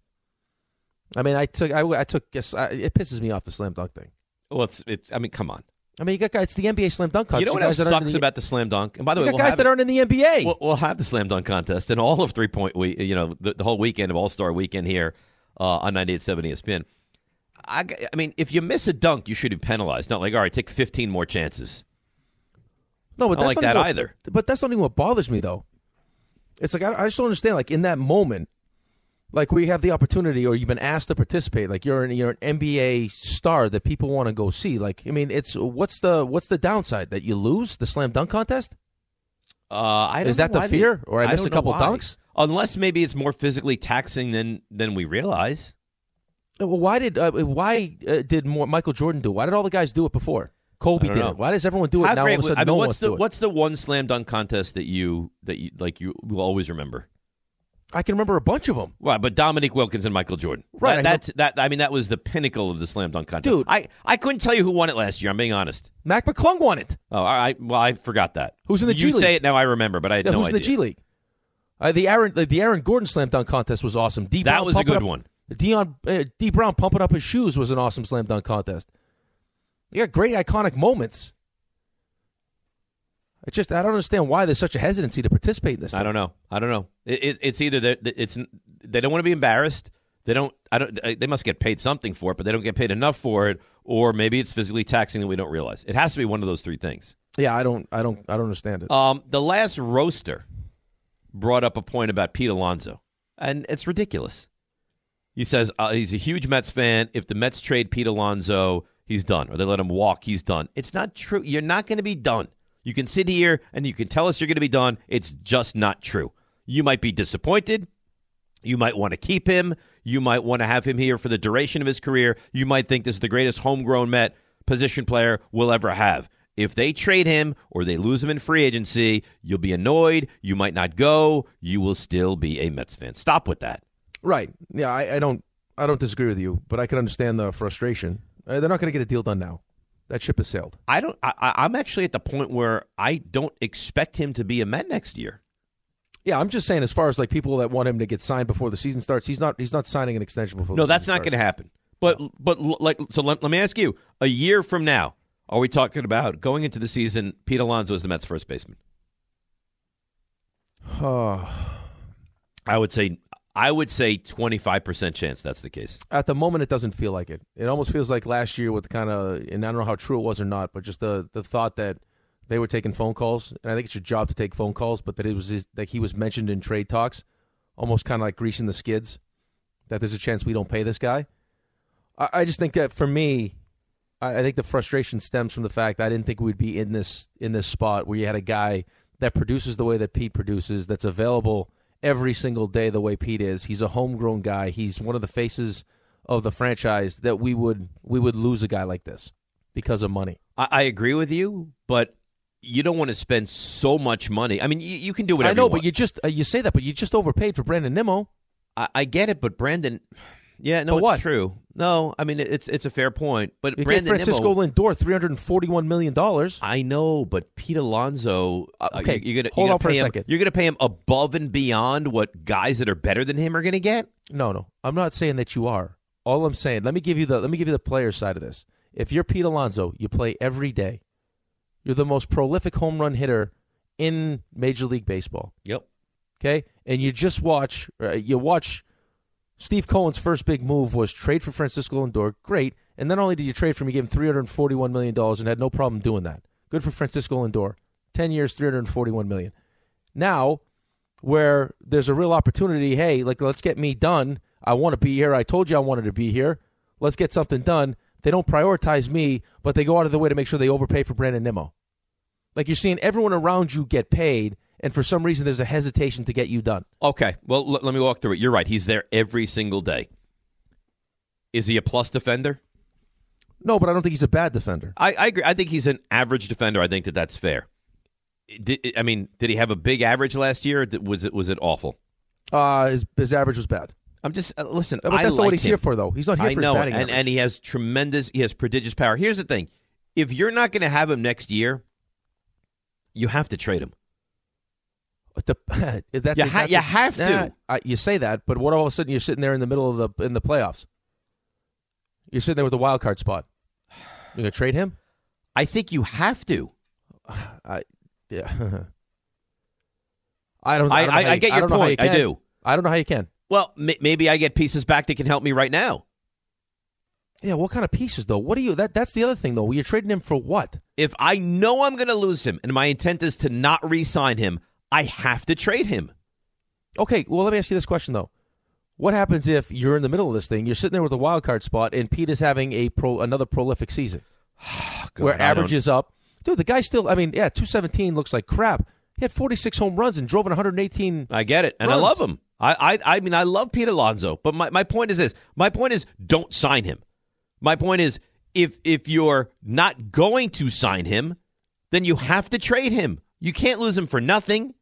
I mean, I took, I, I took, guess I, it pisses me off the slam dunk thing. Well, it's, it. I mean, come on. I mean, you got guys. It's the NBA slam dunk contest. You know what else sucks the- about the slam dunk? And by the You way, got we'll guys that it- aren't in the NBA. We'll, we'll have the slam dunk contest and all of three point We You know, the, the whole weekend of All Star Weekend here uh, on 98.7 ESPN. I, I mean, if you miss a dunk, you should be penalized. Not like, all right, take 15 more chances. No, but I that's like not that what- either. But that's not even what bothers me, though. It's like I, I just don't understand. Like in that moment, like where you have the opportunity, or you've been asked to participate, like you're an, you're an NBA star that people want to go see. Like I mean, it's what's the what's the downside that you lose the slam dunk contest? Uh, I don't Is that the why they- fear? Or I miss don't a couple why. dunks? Unless maybe it's more physically taxing than than we realize. Uh, Well, why did uh, why uh, did more Michael Jordan do? it? Why did all the guys do it before? Kobe did know. it. Why does everyone do it How now? great all of a sudden, I mean, no what's the to do it. what's the one slam dunk contest that you that you like you will always remember? I can remember a bunch of them. Right, but Dominique Wilkins and Michael Jordan. Right, I That, that's that. I mean, that was the pinnacle of the slam dunk contest. Dude. I I couldn't tell you who won it last year. I'm being honest. Mac McClung won it. Oh, all right. Well, I forgot that. Who's in the you G League? say it now. I remember, but I had Yeah, no who's idea. in the G League? Uh, the Aaron the, the Aaron Gordon slam dunk contest was awesome. D That Brown was a pumping good up- one. Dion uh, Dee Brown pumping up his shoes was an awesome slam dunk contest. You got great iconic moments. I just I don't understand why there's such a hesitancy to participate in this. I don't know. I don't know. It, it, it's either that it's they don't want to be embarrassed. They don't. I don't. They must get paid something for it, but they don't get paid enough for it, or maybe it's physically taxing that we don't realize. It has to be one of those three things. Yeah, I don't I don't I don't understand it. Um, the last roaster brought up a point about Pete Alonso, and it's ridiculous. He says uh, he's a huge Mets fan. If the Mets trade Pete Alonso, he's done, or they let him walk, he's done. It's not true. You're not going to be done. You can sit here and you can tell us you're going to be done. It's just not true. You might be disappointed. You might want to keep him. You might want to have him here for the duration of his career. You might think this is the greatest homegrown Met position player we'll ever have. If they trade him or they lose him in free agency, you'll be annoyed. You might not go. You will still be a Mets fan. Stop with that. Right. Yeah, I, I don't I don't disagree with you, but I can understand the frustration. Uh, they're not going to get a deal done now. That ship has sailed. I don't. I, I- I'm actually at the point where I don't expect him to be a Met next year. Yeah, I'm just saying as far as like people that want him to get signed before the season starts, he's not he's not signing an extension before. No, that's not going to happen. But but like so, let, let me ask you: a year from now, are we talking about going into the season? Pete Alonso is the Mets' first baseman. starts. I would say I would say 25 percent chance that's the case. At the moment, it doesn't feel like it. It almost feels like last year with kind of, and I don't know how true it was or not, but just the the thought that they were taking phone calls, and I think it's your job to take phone calls, but that it was his, like he was mentioned in trade talks, almost kind of like greasing the skids, that there's a chance we don't pay this guy. I, I just think that for me, I, I think the frustration stems from the fact I didn't think we'd be in this in this spot where you had a guy that produces the way that Pete produces, that's available every single day the way Pete is. He's a homegrown guy. He's one of the faces of the franchise that we would we would lose a guy like this because of money. I, I agree with you, but you don't want to spend so much money. I mean, you, you can do whatever. I know, you but you just uh, you say that, but you just overpaid for Brandon Nimmo. I, I get it, but Brandon. Yeah, no, But it's what? true. No, I mean it's it's a fair point, but You Brandon Francisco Nimmo, Lindor three hundred and forty-one million dollars. I know, but Pete Alonso. uh, okay, you, are gonna hold you're on gonna for a him- second. You're going to pay him above and beyond what guys that are better than him are going to get. No, no, I'm not saying that you are. All I'm saying, let me give you the let me give you the player side of this. If you're Pete Alonso, you play every day. You're the most prolific home run hitter in Major League Baseball. Yep. Okay, and you just watch uh, you watch Steve Cohen's first big move was trade for Francisco Lindor. Great, and not only did you trade for him, you gave him 341 million dollars and had no problem doing that. Good for Francisco Lindor. Ten years, 341 million. Now, where there's a real opportunity, hey, like let's get me done. I want to be here. I told you I wanted to be here. Let's get something done. They don't prioritize me, but they go out of the way to make sure they overpay for Brandon Nimmo. Like you're seeing everyone around you get paid, and for some reason there's a hesitation to get you done. Okay. Well, l- let me walk through it. You're right. He's there every single day. Is he a plus defender? No, but I don't think he's a bad defender. I, I agree. I think he's an average defender. I think that that's fair. Did, I mean, did he have a big average last year? Or was it was it awful? Uh, his his average was bad. I'm just uh, listen. But I that's not what he's here for, though. He's not here I for know, batting and, average. and he has tremendous. He has prodigious power. Here's the thing: if you're not going to have him next year, you have to trade him. That's You a- ha- that's you a- have to. I, you say that, but what all of a sudden you're sitting there in the middle of the in the playoffs? You're sitting there with the wild card spot. You gonna trade him? I think you have to. I yeah. I don't. I- I, don't I- I you- get your don't you point. I do. I don't know how you can. Well, m- maybe I get pieces back that can help me right now. Yeah, what kind of pieces though? What are you? That that's the other thing though. You're trading him for what? If I know I'm going to lose him and my intent is to not re-sign him, I have to trade him. Okay, well let me ask you this question though. What happens if you're in the middle of this thing? You're sitting there with a wild card spot, and Pete is having a pro another prolific season, where I average is up. Dude, the guy still. I mean, yeah, 217 looks like crap. He had 46 home runs and drove in 118. I get it, and runs. I love him. I, I I mean I love Pete Alonso, but my, my point is this. My point is don't sign him. My point is if if you're not going to sign him, then you have to trade him. You can't lose him for nothing.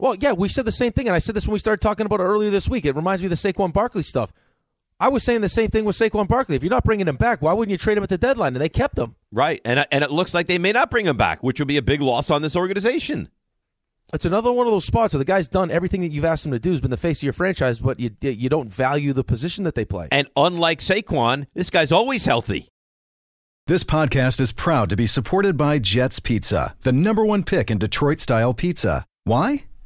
Well, yeah, we said the same thing, and I said this when we started talking about it earlier this week. It reminds me of the Saquon Barkley stuff. I was saying the same thing with Saquon Barkley. If you're not bringing him back, why wouldn't you trade him at the deadline? And they kept him. Right, and uh, and it looks like they may not bring him back, which would be a big loss on this organization. It's another one of those spots where the guy's done everything that you've asked him to do. Has been the face of your franchise, but you you don't value the position that they play. And unlike Saquon, this guy's always healthy. This podcast is proud to be supported by Jets Pizza, the number one pick in Detroit style pizza. Why?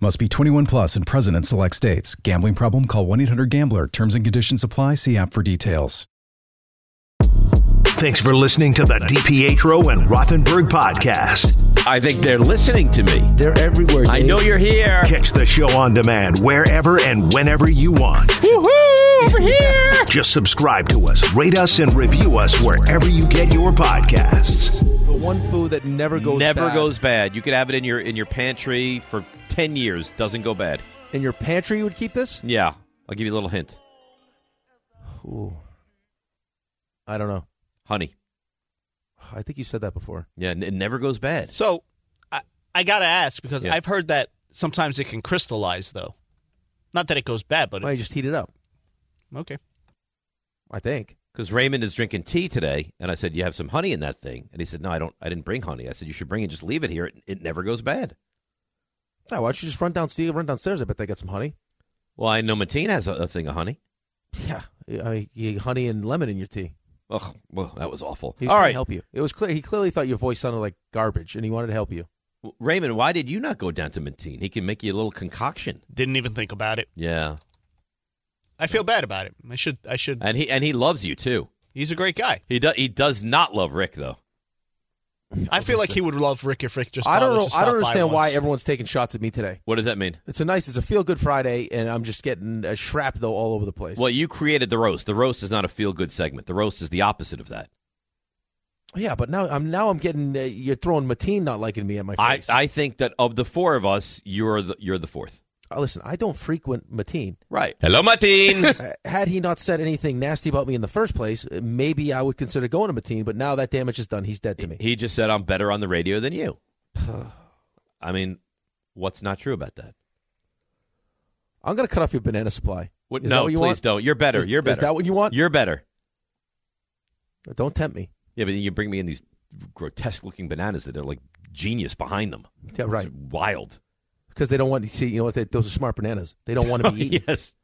Must be 21 plus and present in select states. Gambling problem? Call 1 800 Gambler. Terms and conditions apply. See app for details. Thanks for listening to the DiPietro and Rothenberg podcast. I think they're listening to me. They're everywhere. I know you're here. Catch the show on demand wherever and whenever you want. Woohoo! Over here. Just subscribe to us, rate us, and review us wherever you get your podcasts. The one food that never goes Never bad. goes bad. You could have it in your in your pantry for ten years. Doesn't go bad. in your pantry. You would keep this? Yeah, I'll give you a little hint. Ooh, I don't know. Honey. I think you said that before. Yeah, n- it never goes bad. So I, I got to ask because Yeah. I've heard that sometimes it can crystallize, though. Not that it goes bad, but Why you just heat it up? okay. I think. Because Raymond is drinking tea today, and I said, "You have some honey in that thing," and he said, "No, I don't. I didn't bring honey." I said, "You should bring it. Just leave it here. It, it never goes bad." Oh, why don't you just run downstairs? Run downstairs. I bet they got some honey. Well, I know Mateen has a, a thing of honey. Yeah, I, you honey and lemon in your tea. Oh, well, that was awful. He was All trying to help you. It was clear. He clearly thought your voice sounded like garbage, and he wanted to help you. Raymond, why did you not go down to Mateen? He can make you a little concoction. Didn't even think about it. Yeah, I feel bad about it. I should. I should. and he and he loves you too. He's a great guy. He does. He does not love Rick though. I feel like he would love Rick if Rick just. I don't know. I don't understand why everyone's taking shots at me today. What does that mean? It's a nice. It's a feel good Friday, and I'm just getting a shrapnel all over the place. Well, you created the roast. The roast is not a feel good segment. The roast is the opposite of that. Yeah, but now I'm now I'm getting. Uh, you're throwing Mateen not liking me at my I, face. I think that of the four of us, you're the you're the fourth. Uh, listen, I don't frequent Mateen. Right. Hello, Mateen. Uh, Had he not said anything nasty about me in the first place, uh, maybe I would consider going to Mateen. But now that damage is done, he's dead to me. he just said I'm better on the radio than you. I mean, what's not true about that? I'm going to cut off your banana supply. What, Is that no, what you please want? don't. You're better. Is- you're better. is better. that what you want? You're better. Don't tempt me. Yeah, but you bring me in these grotesque looking bananas that are like genius behind them. Yeah, right. It's wild. Because they don't want to see. You know what? They, those are smart bananas. They don't want to be eaten. yes.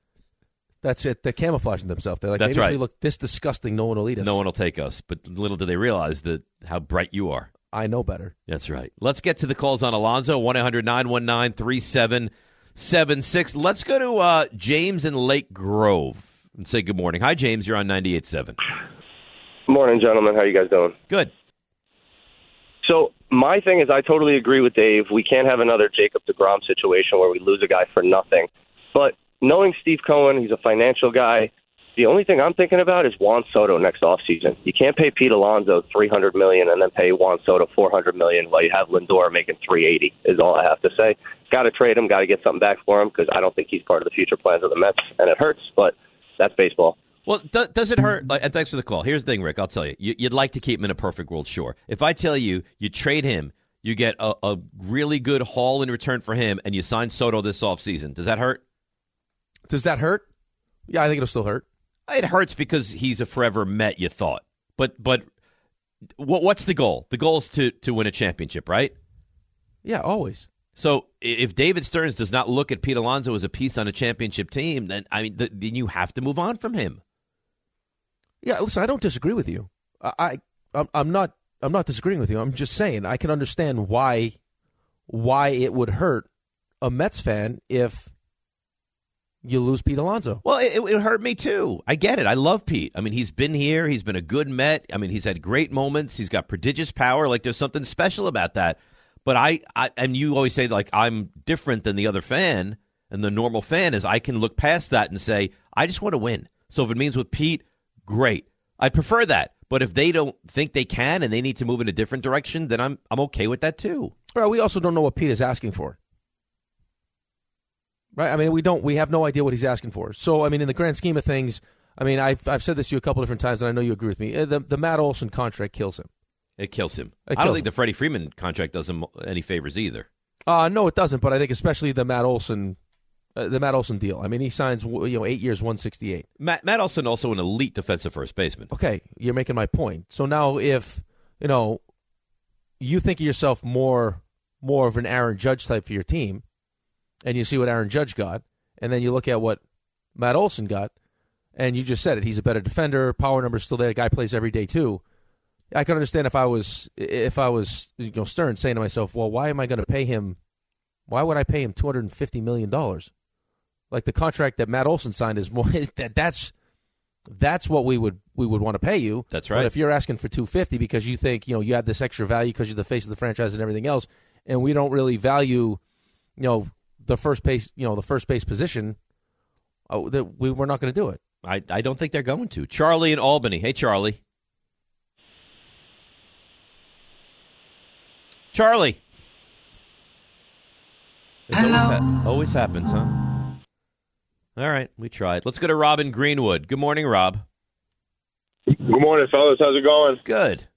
That's it. They're camouflaging themselves. They're like, That's maybe if we look this disgusting, no one will eat us. No one will take us. But little do they realize that how bright you are. I know better. That's right. Let's get to the calls on Alonso, 1 800 919 3776. Let's go to uh, James in Lake Grove and say good morning. Hi, James. You're on 98.7. Morning, gentlemen. How you guys doing? Good. So my thing is, I totally agree with Dave. We can't have another Jacob deGrom situation where we lose a guy for nothing. But knowing Steve Cohen, he's a financial guy. The only thing I'm thinking about is Juan Soto next offseason. You can't pay Pete Alonso 300 million and then pay Juan Soto 400 million while you have Lindor making 380. Is all I have to say. Got to trade him. Got to get something back for him because I don't think he's part of the future plans of the Mets, and it hurts. But that's baseball. Well, do, does it hurt? Like, and thanks for the call. Here's the thing, Rick. I'll tell you. you. You'd like to keep him in a perfect world, sure. If I tell you you trade him, you get a, a really good haul in return for him, and you sign Soto this offseason, does that hurt? Does that hurt? Yeah, I think it'll still hurt. It hurts because he's a forever Met. You thought, but but what, what's the goal? The goal is to to win a championship, right? Yeah, always. So if David Stearns does not look at Pete Alonso as a piece on a championship team, then I mean, th- then you have to move on from him. Yeah, listen, I don't disagree with you. I, I I'm, not I'm not disagreeing with you. I'm just saying I can understand why why it would hurt a Mets fan if you lose Pete Alonso. Well, it, it hurt me too. I get it. I love Pete. I mean, he's been here. He's been a good Met. I mean, he's had great moments. He's got prodigious power. Like, there's something special about that. But I, I and you always say like I'm different than the other fan, and the normal fan is I can look past that and say I just want to win. So if it means with Pete, great. I prefer that. But if they don't think they can and they need to move in a different direction, then I'm I'm okay with that too. Well, we also don't know what Pete is asking for. Right? I mean, we don't. We have no idea what he's asking for. So, I mean, in the grand scheme of things, I mean, I've I've said this to you a couple different times, and I know you agree with me. Uh, The the Matt Olson contract kills him. It kills him. It I don't kills think the Freddie Freeman contract does him any favors either. Uh no, it doesn't. But I think especially the Matt Olson, uh, the Matt Olson deal. I mean, he signs you know eight years, one sixty eight. Matt Matt Olson also an elite defensive first baseman. Okay, you're making my point. So now, if you know, you think of yourself more more of an Aaron Judge type for your team, and you see what Aaron Judge got, and then you look at what Matt Olson got, and you just said it. He's a better defender. Power number's still there. The guy plays every day too. I can understand if I was if I was you know Stearns saying to myself, well, why am I going to pay him? Why would I pay him two hundred and fifty million dollars? Like the contract that Matt Olson signed is more that that's that's what we would we would want to pay you. That's But right. if you're asking for two fifty because you think you know you have this extra value because you're the face of the franchise and everything else, and we don't really value, you know, the first base you know the first base position, oh, that we we're not going to do it. I, I don't think they're going to. Charlie in Albany. Hey, Charlie. Charlie. This always, ha- always happens, huh? All right, we tried. Let's go to Robin Greenwood. Good morning, Rob. Good morning, fellas. How's it going? Good.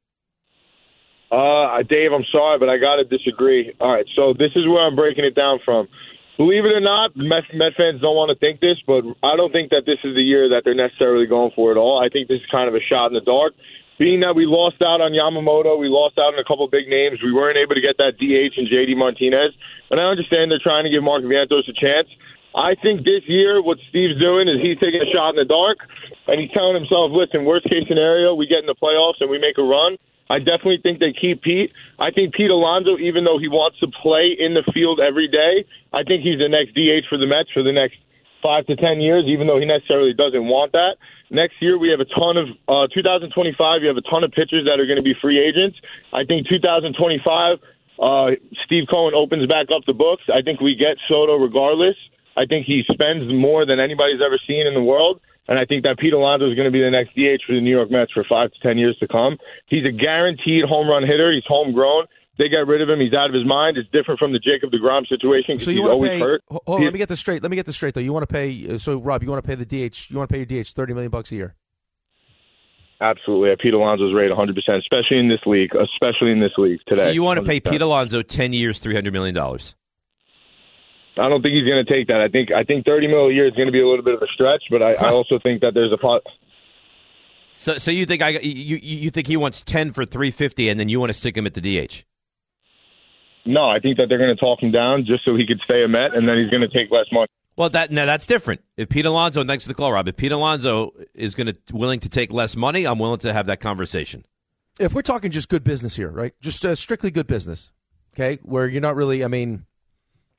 Uh, Dave, I'm sorry, but I got to disagree. All right, so this is where I'm breaking it down from. Believe it or not, Met, Met fans don't want to think this, but I don't think that this is the year that they're necessarily going for it all. I think this is kind of a shot in the dark. Being that we lost out on Yamamoto, we lost out on a couple big names. We weren't able to get that DH and JD Martinez. And I understand they're trying to give Mark Vientos a chance. I think this year what Steve's doing is he's taking a shot in the dark and he's telling himself, listen, worst case scenario, we get in the playoffs and we make a run. I definitely think they keep Pete. I think Pete Alonso, even though he wants to play in the field every day, I think he's the next DH for the Mets for the next five to ten years, even though he necessarily doesn't want that. Next year we have a ton of uh, 2025. You have a ton of pitchers that are going to be free agents. I think 2025. Uh, Steve Cohen opens back up the books. I think we get Soto regardless. I think he spends more than anybody's ever seen in the world. And I think that Pete Alonso is going to be the next DH for the New York Mets for five to ten years to come. He's a guaranteed home run hitter. He's homegrown. They got rid of him. He's out of his mind. It's different from the Jacob deGrom situation because So you he's want always to pay? hurt. Hold on, let me get this straight. Let me get this straight though. You want to pay? uh, So Rob, you want to pay the DH? You want to pay your DH thirty million bucks a year? Absolutely, yeah, Pete Alonso's rate 100, percent especially in this league, especially in this league today. So you want to pay 100%. Pete Alonso ten years, three hundred million dollars? I don't think he's going to take that. I think I think 30 mil a year is going to be a little bit of a stretch, but I, I also think that there's a pot. So, so you think I you you you think he wants ten for three fifty, and then you want to stick him at the DH? No, I think that they're going to talk him down just so he could stay a Met, and then he's going to take less money. Well, that now that's different. If Pete Alonso, thanks for the call, Rob. If Pete Alonso is going to willing to take less money, I'm willing to have that conversation. If we're talking just good business here, right? Just uh, strictly good business, okay? Where you're not really. I mean,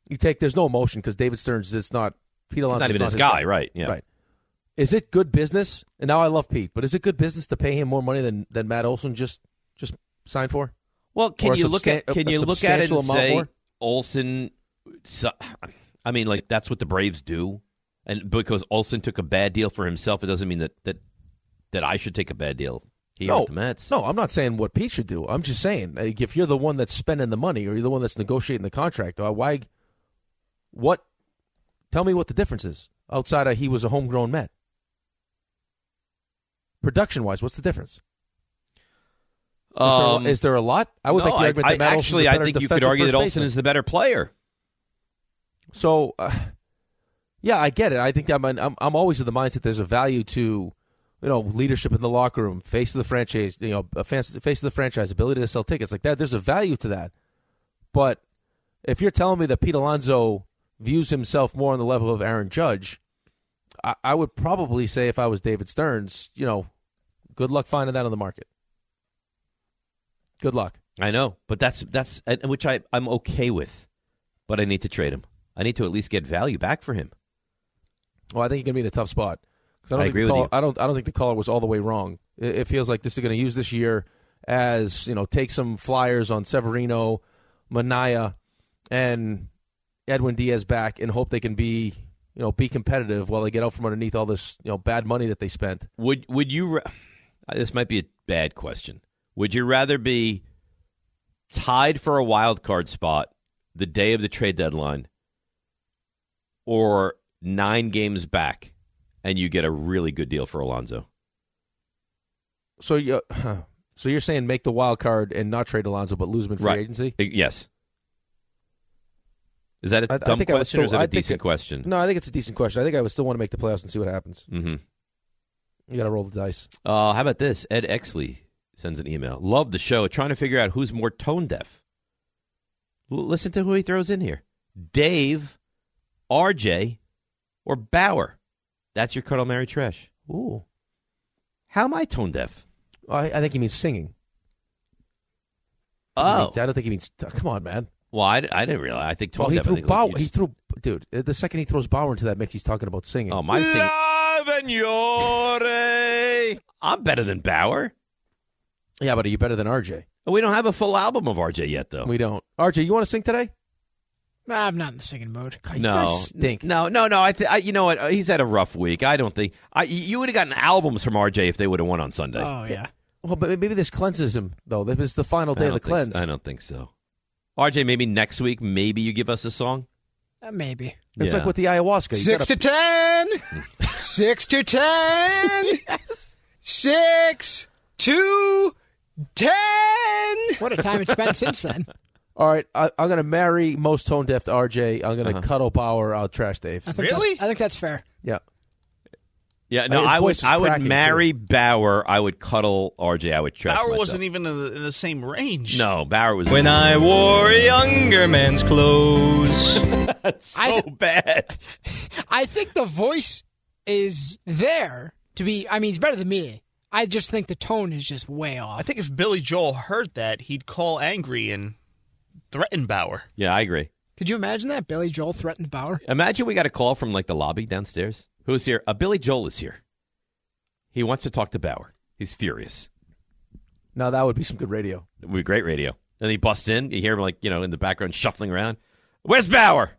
you take. There's no emotion because David Stearns is not. Pete Alonso not even his guy, right, yeah. Right. Is it good business? And now I love Pete, but is it good business to pay him more money than than Matt Olson just just signed for? Well, can Or you look at can you look at it and say more? Olson? So, I mean, like that's what the Braves do, and because Olson took a bad deal for himself, it doesn't mean that that that I should take a bad deal here no, the Mets. no, I'm not saying what Pete should do. I'm just saying like, if you're the one that's spending the money or you're the one that's negotiating the contract, uh, why? What? Tell me what the difference is outside of he was a homegrown Met. Production wise, what's the difference? Is, there, Um, a, is there a lot? I would no, make the argument I, that Matt actually, I think you could argue that Olson is the better player. So, uh, yeah, I get it. I think I'm, I'm I'm always of the mindset there's a value to, you know, leadership in the locker room, face of the franchise, you know, a face face of the franchise, ability to sell tickets like that. There's a value to that. But if you're telling me that Pete Alonso views himself more on the level of Aaron Judge, I, I would probably say if I was David Stearns, you know, good luck finding that on the market. Good luck. I know, but that's that's which I I'm okay with, but I need to trade him. I need to at least get value back for him. Well, I think you're gonna be in a tough spot. I, don't I think agree the with you. I don't. I don't think the caller was all the way wrong. It, it feels like this is going to use this year as you know, take some flyers on Severino, Manaea, and Edwin Diaz back, and hope they can be you know be competitive while they get out from underneath all this you know bad money that they spent. Would would you? This might be a bad question. Would you rather be tied for a wild card spot the day of the trade deadline, or nine games back, and you get a really good deal for Alonso? So you. So you're saying make the wild card and not trade Alonso, but lose him in free Right. agency? Yes. Is that a I- dumb I question or is that a I decent it- question? No, I think it's a decent question. I think I would still want to make the playoffs and see what happens. Mm-hmm. You got to roll the dice. Uh, how about this? Ed Exley sends an email. Love the show. Trying to figure out who's more tone deaf. L- listen to who he throws in here: Dave, RJ, or Bauer. That's your cuddle, Mary Trash. Ooh, how am I tone deaf? I, I think he means singing. Oh, I don't think he means. Come on, man. Well, I, I didn't realize. I think tone Well, he threw think Bauer. like He threw, dude. uh, The second he throws Bauer into that mix, he's talking about singing. Oh, my singing. I'm better than Bauer. Yeah, but are you better than RJ? We don't have a full album of RJ yet, though. We don't. RJ, you want to sing today? Nah, I'm not in the singing mode. No, stink. no, no, no. I, th- I, you know what? He's had a rough week. I don't think I. You would have gotten albums from RJ if they would have won on Sunday. Oh yeah. Well, but maybe this cleanses him though. This is the final day of the cleanse. so. I don't think so. RJ, maybe next week, maybe you give us a song. Uh, maybe. It's Yeah. like with the ayahuasca. You Six gotta- to ten. Six to ten. Six to ten. What a time it's been since then. All right, I, I'm going to marry most tone deaf to RJ. I'm going to Uh-huh. cuddle Bauer. I'll trash Dave. I think Really? I think that's fair. Yeah. Yeah, no, uh, I would. I would cracking, marry Bauer. I would cuddle RJ. I would trash Bauer myself. wasn't even in the, in the same range. No, Bauer was. When I wore a younger man's clothes. That's so bad. I think the voice is there to be. I mean, he's better than me. I just think the tone is just way off. I think if Billy Joel heard that, he'd call angry and threaten Bauer. Yeah, I agree. Could you imagine that? Billy Joel threatened Bauer. Imagine we got a call from like the lobby downstairs. Who's here? Uh, Billy Joel is here. He wants to talk to Bauer. He's furious. Now that would be some good radio. It would be great radio. And he busts in. You hear him like you know in the background shuffling around. Where's Bauer?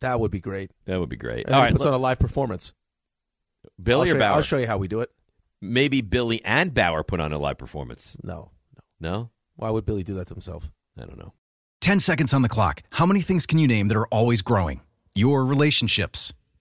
That would be great. That would be great. And All he puts look, on a live performance. Billy I'll show or you- Bauer? I'll show you how we do it. Maybe Billy and Bauer put on a live performance. No, no, no. Why would Billy do that to himself? I don't know. 10 seconds on the clock. How many things can you name that are always growing? Your relationships,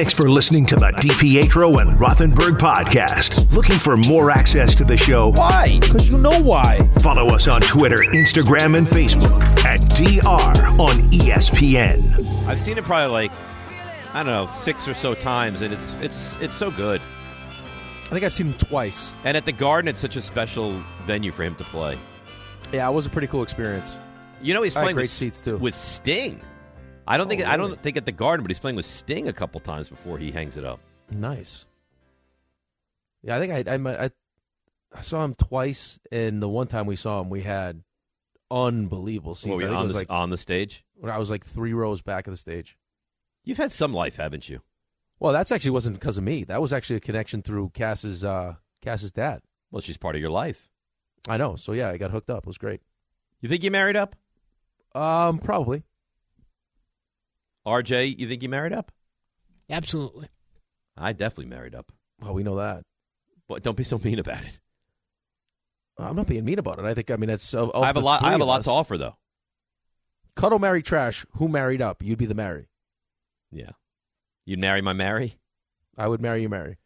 Thanks for listening to the DiPietro and Rothenberg podcast. Looking for more access to the show? Why? Because you know why. Follow us on Twitter, Instagram, and Facebook at DR on ESPN. I've seen it probably like I don't know six or so times, and it's it's it's so good. I think I've seen him twice. And at the Garden, it's such a special venue for him to play. Yeah, it was a pretty cool experience. You know, he's playing great with, seats too. with Sting. I don't think Oh, I don't think at the Garden, but he's playing with Sting a couple times before he hangs it up. Nice. Yeah, I think I, I I I saw him twice, and the one time we saw him, we had unbelievable seats. What, were you I on was the- like on the stage. When I was like three rows back of the stage. You've had some life, haven't you? Well, that's actually wasn't because of me. That was actually a connection through Cass's uh, Cass's dad. Well, she's part of your life. I know. So yeah, I got hooked up. It was great. You think you married up? Um, probably. RJ, you think you married up? Absolutely. I definitely married up. Well, we know that. But don't be so mean about it. I'm not being mean about it. I think I mean that's. Of, of I have a lot. I have a lot us, to offer, though. Cuddle, marry, trash. Who married up? You'd be the marry. Yeah, you'd marry my Mary. I would marry you, Mary.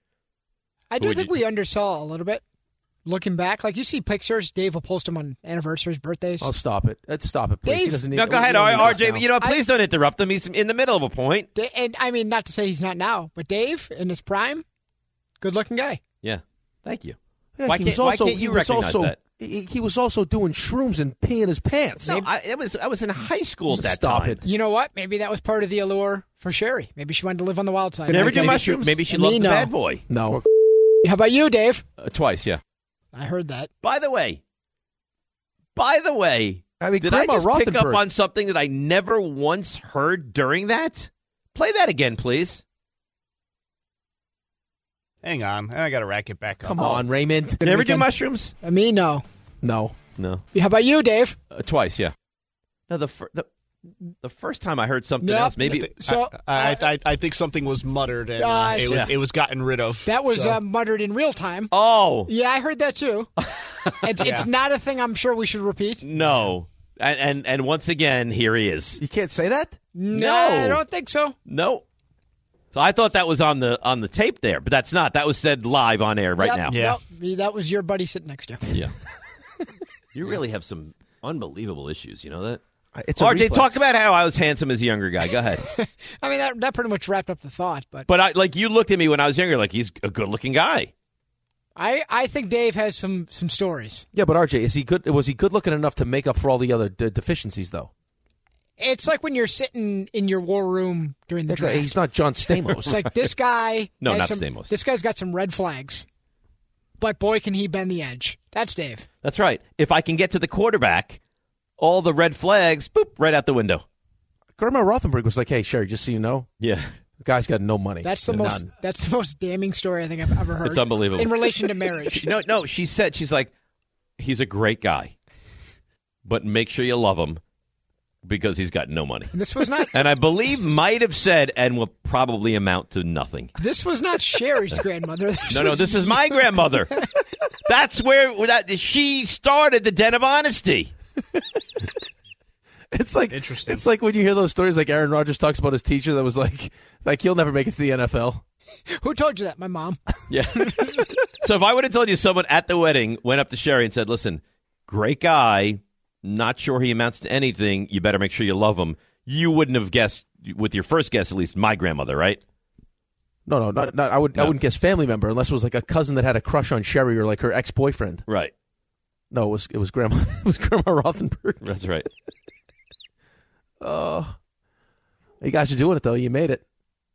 I do think we undersaw a little bit. Looking back, like you see pictures, Dave will post them on anniversaries, birthdays. Oh, stop it! Let's stop it, please. He doesn't need, No, go ahead, don't need RJ. you know, what? please don't interrupt him. He's in the middle of a point. Da- and I mean, not to say he's not now, but Dave in his prime, good looking guy. Yeah, thank you. Yeah, why can't, also, why can't you recognize also, that? He, he was also doing shrooms and peeing his pants. No, I, it was I was in high school at that Stop time. it. You know what? Maybe that was part of the allure for Sherry. Maybe she wanted to live on the wild side. Could never do Maybe mushrooms. Maybe she Me, loved the no. bad boy. No. How about you, Dave? Uh, twice, yeah. I heard that. By the way, by the way, I mean, did Grandma I just pick up on something that I never once heard during that? Play that again, please. Hang on, I got to rack it back up. Come on, Raymond. Did you ever do mushrooms? Uh, me, no. No. No. How about you, Dave? Uh, twice, yeah. No, the, fir- the the first time I heard something Yep. else, maybe So I, I, I think something was muttered and Uh, uh, it was yeah. it was gotten rid of. that was so. uh, muttered in real time. Oh, Yeah, I heard that too. it's, it's not a thing I'm sure we should repeat. no. And, and and once again, here he is. You can't say that. No, I don't think so. No. So I thought that was on the on the tape there, but that's not. That was said live on air right Yep, now. yep. That was your buddy sitting next to you. Yeah. you really have some unbelievable issues. You know that? It's RJ, reflex. talk about how I was handsome as a younger guy. Go ahead. I mean, that, that pretty much wrapped up the thought. But but I like you looked at me when I was younger, like he's a good-looking guy. I, I think Dave has some some stories. Yeah, but RJ, is he good? Was he good looking enough to make up for all the other de- deficiencies, though? It's like when you're sitting in your war room during the That's like- draft. he's not John Stamos. It's like this guy. No, not some, Stamos. This guy's got some red flags, but boy, can he bend the edge. That's Dave. That's right. If I can get to the quarterback, all the red flags, boop, right out the window. Grandma Rothenberg was like, "Hey, Sherry, just so you know, Yeah. the guy's got no money. That's the None. most. That's the most damning story I think I've ever heard. It's unbelievable. in relation to marriage. No, no, she said she's like, he's a great guy, but make sure you love him because he's got no money. This was not. And I believe might have said and will probably amount to nothing. This was not Sherry's grandmother. This No, no, was- this is my grandmother. That's where that she started the den of honesty. It's like interesting. It's like when you hear those stories, like Aaron Rodgers talks about his teacher that was like, like he'll never make it to the NFL. Who told you that? My mom. Yeah. so if I would have told you someone at the wedding went up to Sherry and said, "Listen, great guy, not sure he amounts to anything. You better make sure you love him." You wouldn't have guessed with your first guess, at least my grandmother, right? No, no, not, not I would. I wouldn't guess family member unless it was like a cousin that had a crush on Sherry or like her ex boyfriend. Right. No, it was it was grandma. It was Grandma Rothenberg. That's right. Oh, you guys are doing it though. You made it.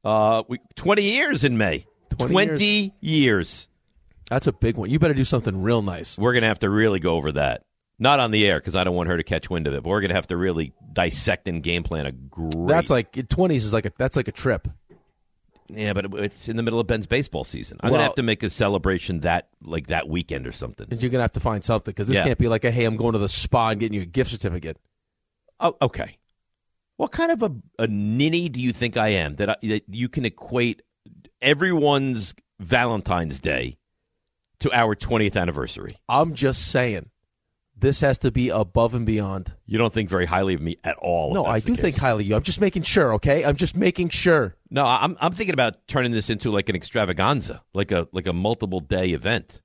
Uh, we, twenty years in May. 20 Twenty years. That's a big one. You better do something real nice. We're gonna have to really go over that. Not on the air because I don't want her to catch wind of it. But we're gonna have to really dissect and game plan a great. That's like twenties is like a that's like a trip. Yeah, but it's in the middle of Ben's baseball season. I'm Well- gonna have to make a celebration that like that weekend or something. You're gonna have to find something because this Yeah. can't be like a hey, I'm going to the spa and getting you a gift certificate. Oh, okay. What kind of a, a ninny do you think I am that, I, that you can equate everyone's Valentine's Day to our 20th anniversary? I'm just saying, this has to be above and beyond. You don't think very highly of me at all. No, I do think highly of you. I'm just making sure. Okay, I'm just making sure. No, I'm I'm thinking about turning this into like an extravaganza, like a like a multiple day event.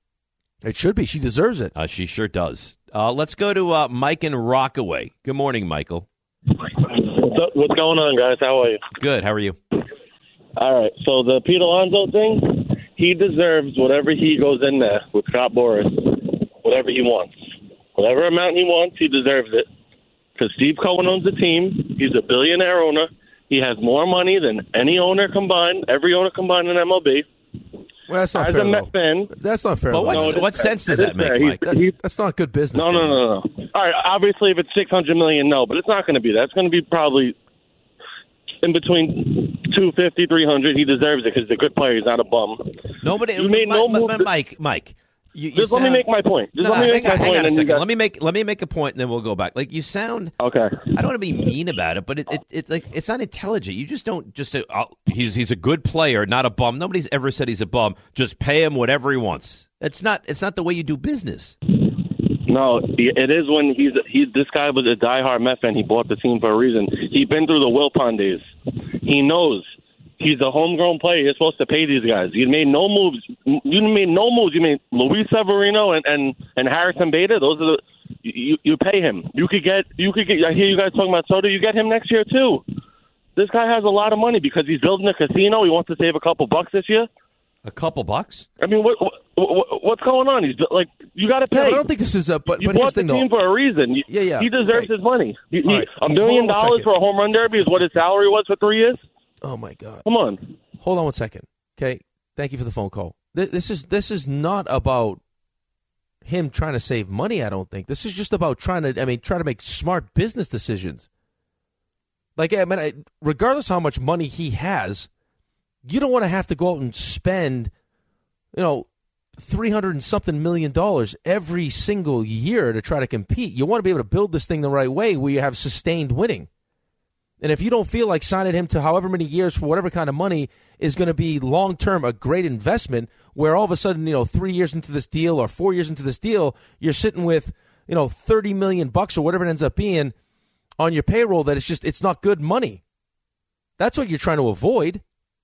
It should be. She deserves it. Uh, she sure does. Uh, let's go to uh, Mike and Rockaway. Good morning, Michael. What's, up, what's going on, guys? How are you? Good. How are you? All right. So the Pete Alonso thing, he deserves whatever he goes in there with Scott Boras, whatever he wants, whatever amount he wants, he deserves it. Because Steve Cohen owns the team. He's a billionaire owner. He has more money than any owner combined, every owner combined in MLB. Well, that's not As fair. a Met fan, That's not fair. But though. No, what sense does that make, fair. He's- Mike? That- he's- that's not good business. No, no, no, no, no. All right. Obviously, if it's six hundred million, no, but it's not going to be that. It's going to be probably in between 250, 300. He deserves it because he's a good player. He's not a bum. Nobody. You made Mi- no Mi- move. Mike, Mike. You, you Just let me make my point. Just No, let me hang make my on, hang point, on a second. guys- Let me make let me make a point, and then we'll go back. Like you sound okay. I don't want to be mean about it, but it, it, it like it's not intelligent. You just don't just say oh, he's he's a good player, not a bum. Nobody's ever said he's a bum. Just pay him whatever he wants. It's not it's not the way you do business. No, it is when he's he. This guy was a diehard Met fan. He bought the team for a reason. He's been through the Wilpon days. He knows he's a homegrown player. You're supposed to pay these guys. You made no moves. You made no moves. You made Luis Severino and and, and Harrison Bader. Those are the you, you pay him. You could get you could get. I hear you guys talking about Soto. You get him next year too. This guy has a lot of money because he's building a casino. He wants to save a couple bucks this year. A couple bucks. I mean, what, what, what what's going on? He's like, you got to pay. Yeah, I don't think this is a. But, you but bought the team though. for a reason. You- Yeah, yeah. He deserves his money. He, he- right. A million dollars on one dollars second. for a home run derby is what his salary was for three years. Oh my god. Come on. Hold on one second. Okay. Thank you for the phone call. Th- This is this is not about him trying to save money. I don't think this is just about trying to. I mean, try to make smart business decisions. Like I mean, I, regardless how much money he has, you don't want to have to go out and spend, you know, three hundred and something million dollars every single year to try to compete. You want to be able to build this thing the right way, where you have sustained winning. And if you don't feel like signing him to however many years for whatever kind of money is going to be long term a great investment, where all of a sudden, you know, three years into this deal or four years into this deal, you're sitting with, you know, 30 million bucks or whatever it ends up being on your payroll that it's just, it's not good money. That's what you're trying to avoid.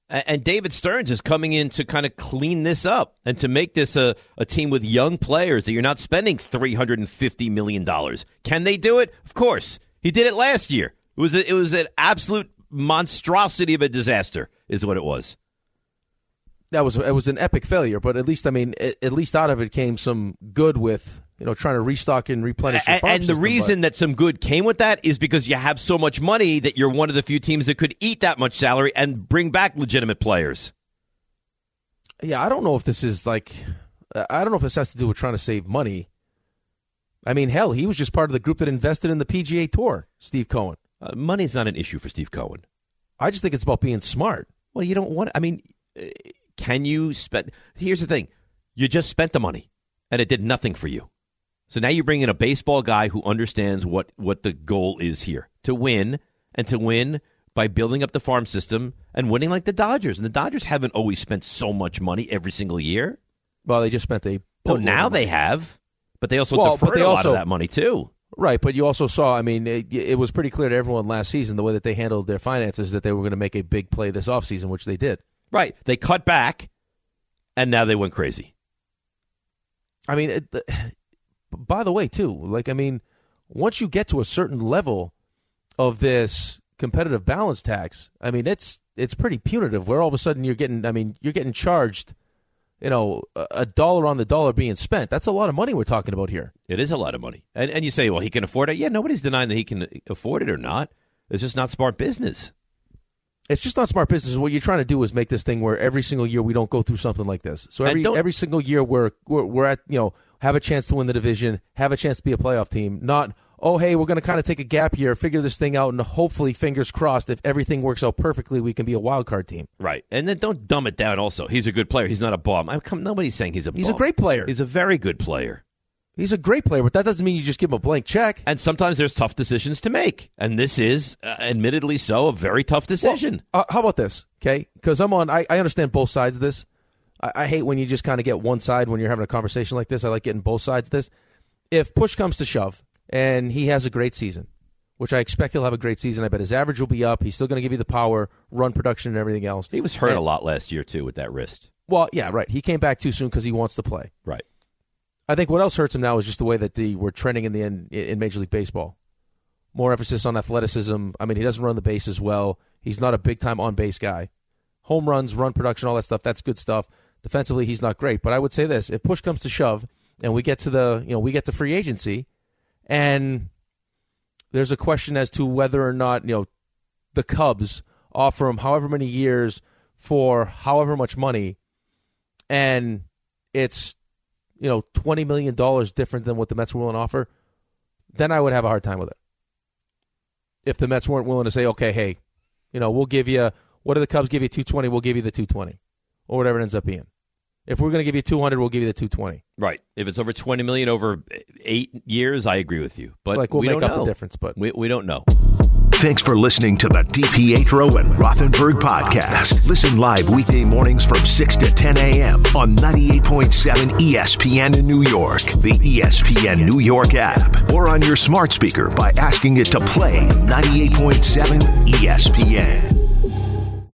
And David Stearns is coming in to kind of clean this up and to make this a, a team with young players that you're not spending $350 million. Can they do it? Of course. He did it last year. It was a, it was an absolute monstrosity of a disaster, is what it was. That was it was an epic failure, but at least I mean, at, at least out of it came some good with you know trying to restock and replenish. And, and the system, reason that some good came with that is because you have so much money that you're one of the few teams that could eat that much salary and bring back legitimate players. yeah, I don't know if this is like, I don't know if this has to do with trying to save money. I mean, hell, he was just part of the group that invested in the PGA Tour. Steve Cohen. Uh, money's not an issue for Steve Cohen. I just think it's about being smart. Well, you don't want. I mean, uh, can you spend? Here's the thing: you just spent the money, and it did nothing for you. So now you bring in a baseball guy who understands what what the goal is here to win, and to win by building up the farm system and winning like the Dodgers. And the Dodgers haven't always spent so much money every single year. Well, they just spent a. Well, now they have, but they also Well, deferred but they a lot of that money too. Right, but you also saw, I mean, it, it was pretty clear to everyone last season the way that they handled their finances that they were going to make a big play this offseason, which they did. Right, they cut back, and now they went crazy. I mean, it, by the way, too, like, I mean, once you get to a certain level of this competitive balance tax, I mean, it's it's pretty punitive. Where all of a sudden you're getting, I mean, you're getting charged, you know, a, dollar on the dollar being spent. That's a lot of money we're talking about here. It is a lot of money. And, and you say, well, he can afford it. Yeah, nobody's denying that he can afford it or not. It's just not smart business. It's just not smart business. What you're trying to do is make this thing where every single year we don't go through something like this. So every every single year we're, we're we're at you know have a chance to win the division, have a chance to be a playoff team. Not oh hey we're going to kind of take a gap year, figure this thing out, and hopefully fingers crossed if everything works out perfectly we can be a wild card team. Right. And then don't dumb it down also. He's a good player. He's not a bum. I come, nobody's saying he's a He's a great player. He's a very good player. He's a great player, but that doesn't mean you just give him a blank check. And sometimes there's tough decisions to make. And this is, uh, admittedly so, a very tough decision. Uh, how about this? Okay, because I'm on. I, I understand both sides of this. I, I hate when you just kind of get one side when you're having a conversation like this. I like getting both sides of this. If push comes to shove, and he has a great season, which I expect he'll have a great season. I bet his average will be up. He's still going to give you the power, run production, and everything else. he was hurt And- a lot last year, too, with that wrist. Well, yeah, right. He came back too soon because he wants to play. Right. I think what else hurts him now is just the way that the we're trending in the in, in Major League Baseball. More emphasis on athleticism. I mean, he doesn't run the base as well. He's not a big time on base guy. Home runs, run production, all that stuff. That's good stuff. Defensively, he's not great. But I would say this: if push comes to shove, and we get to the you know we get to free agency, and there's a question as to whether or not you know the Cubs offer him however many years for however much money, and it's you know twenty million dollars different than what the Mets were willing to offer, then I would have a hard time with it. If the Mets weren't willing to say, okay, hey, you know, we'll give you what do the Cubs give you two twenty, we'll give you the two twenty, or whatever it ends up being. If we're going to give you two hundred, we'll give you the two twenty. Right. If it's over 20 million over eight years, I agree with you. But Like, we'll we make don't up the know. difference, but- we, we don't know. Thanks for listening to the DiPietro and Rothenberg podcast. Listen live weekday mornings from 6 to 10 a.m. on 98.7 ESPN in New York, the ESPN New York app, or on your smart speaker by asking it to play 98.7 ESPN.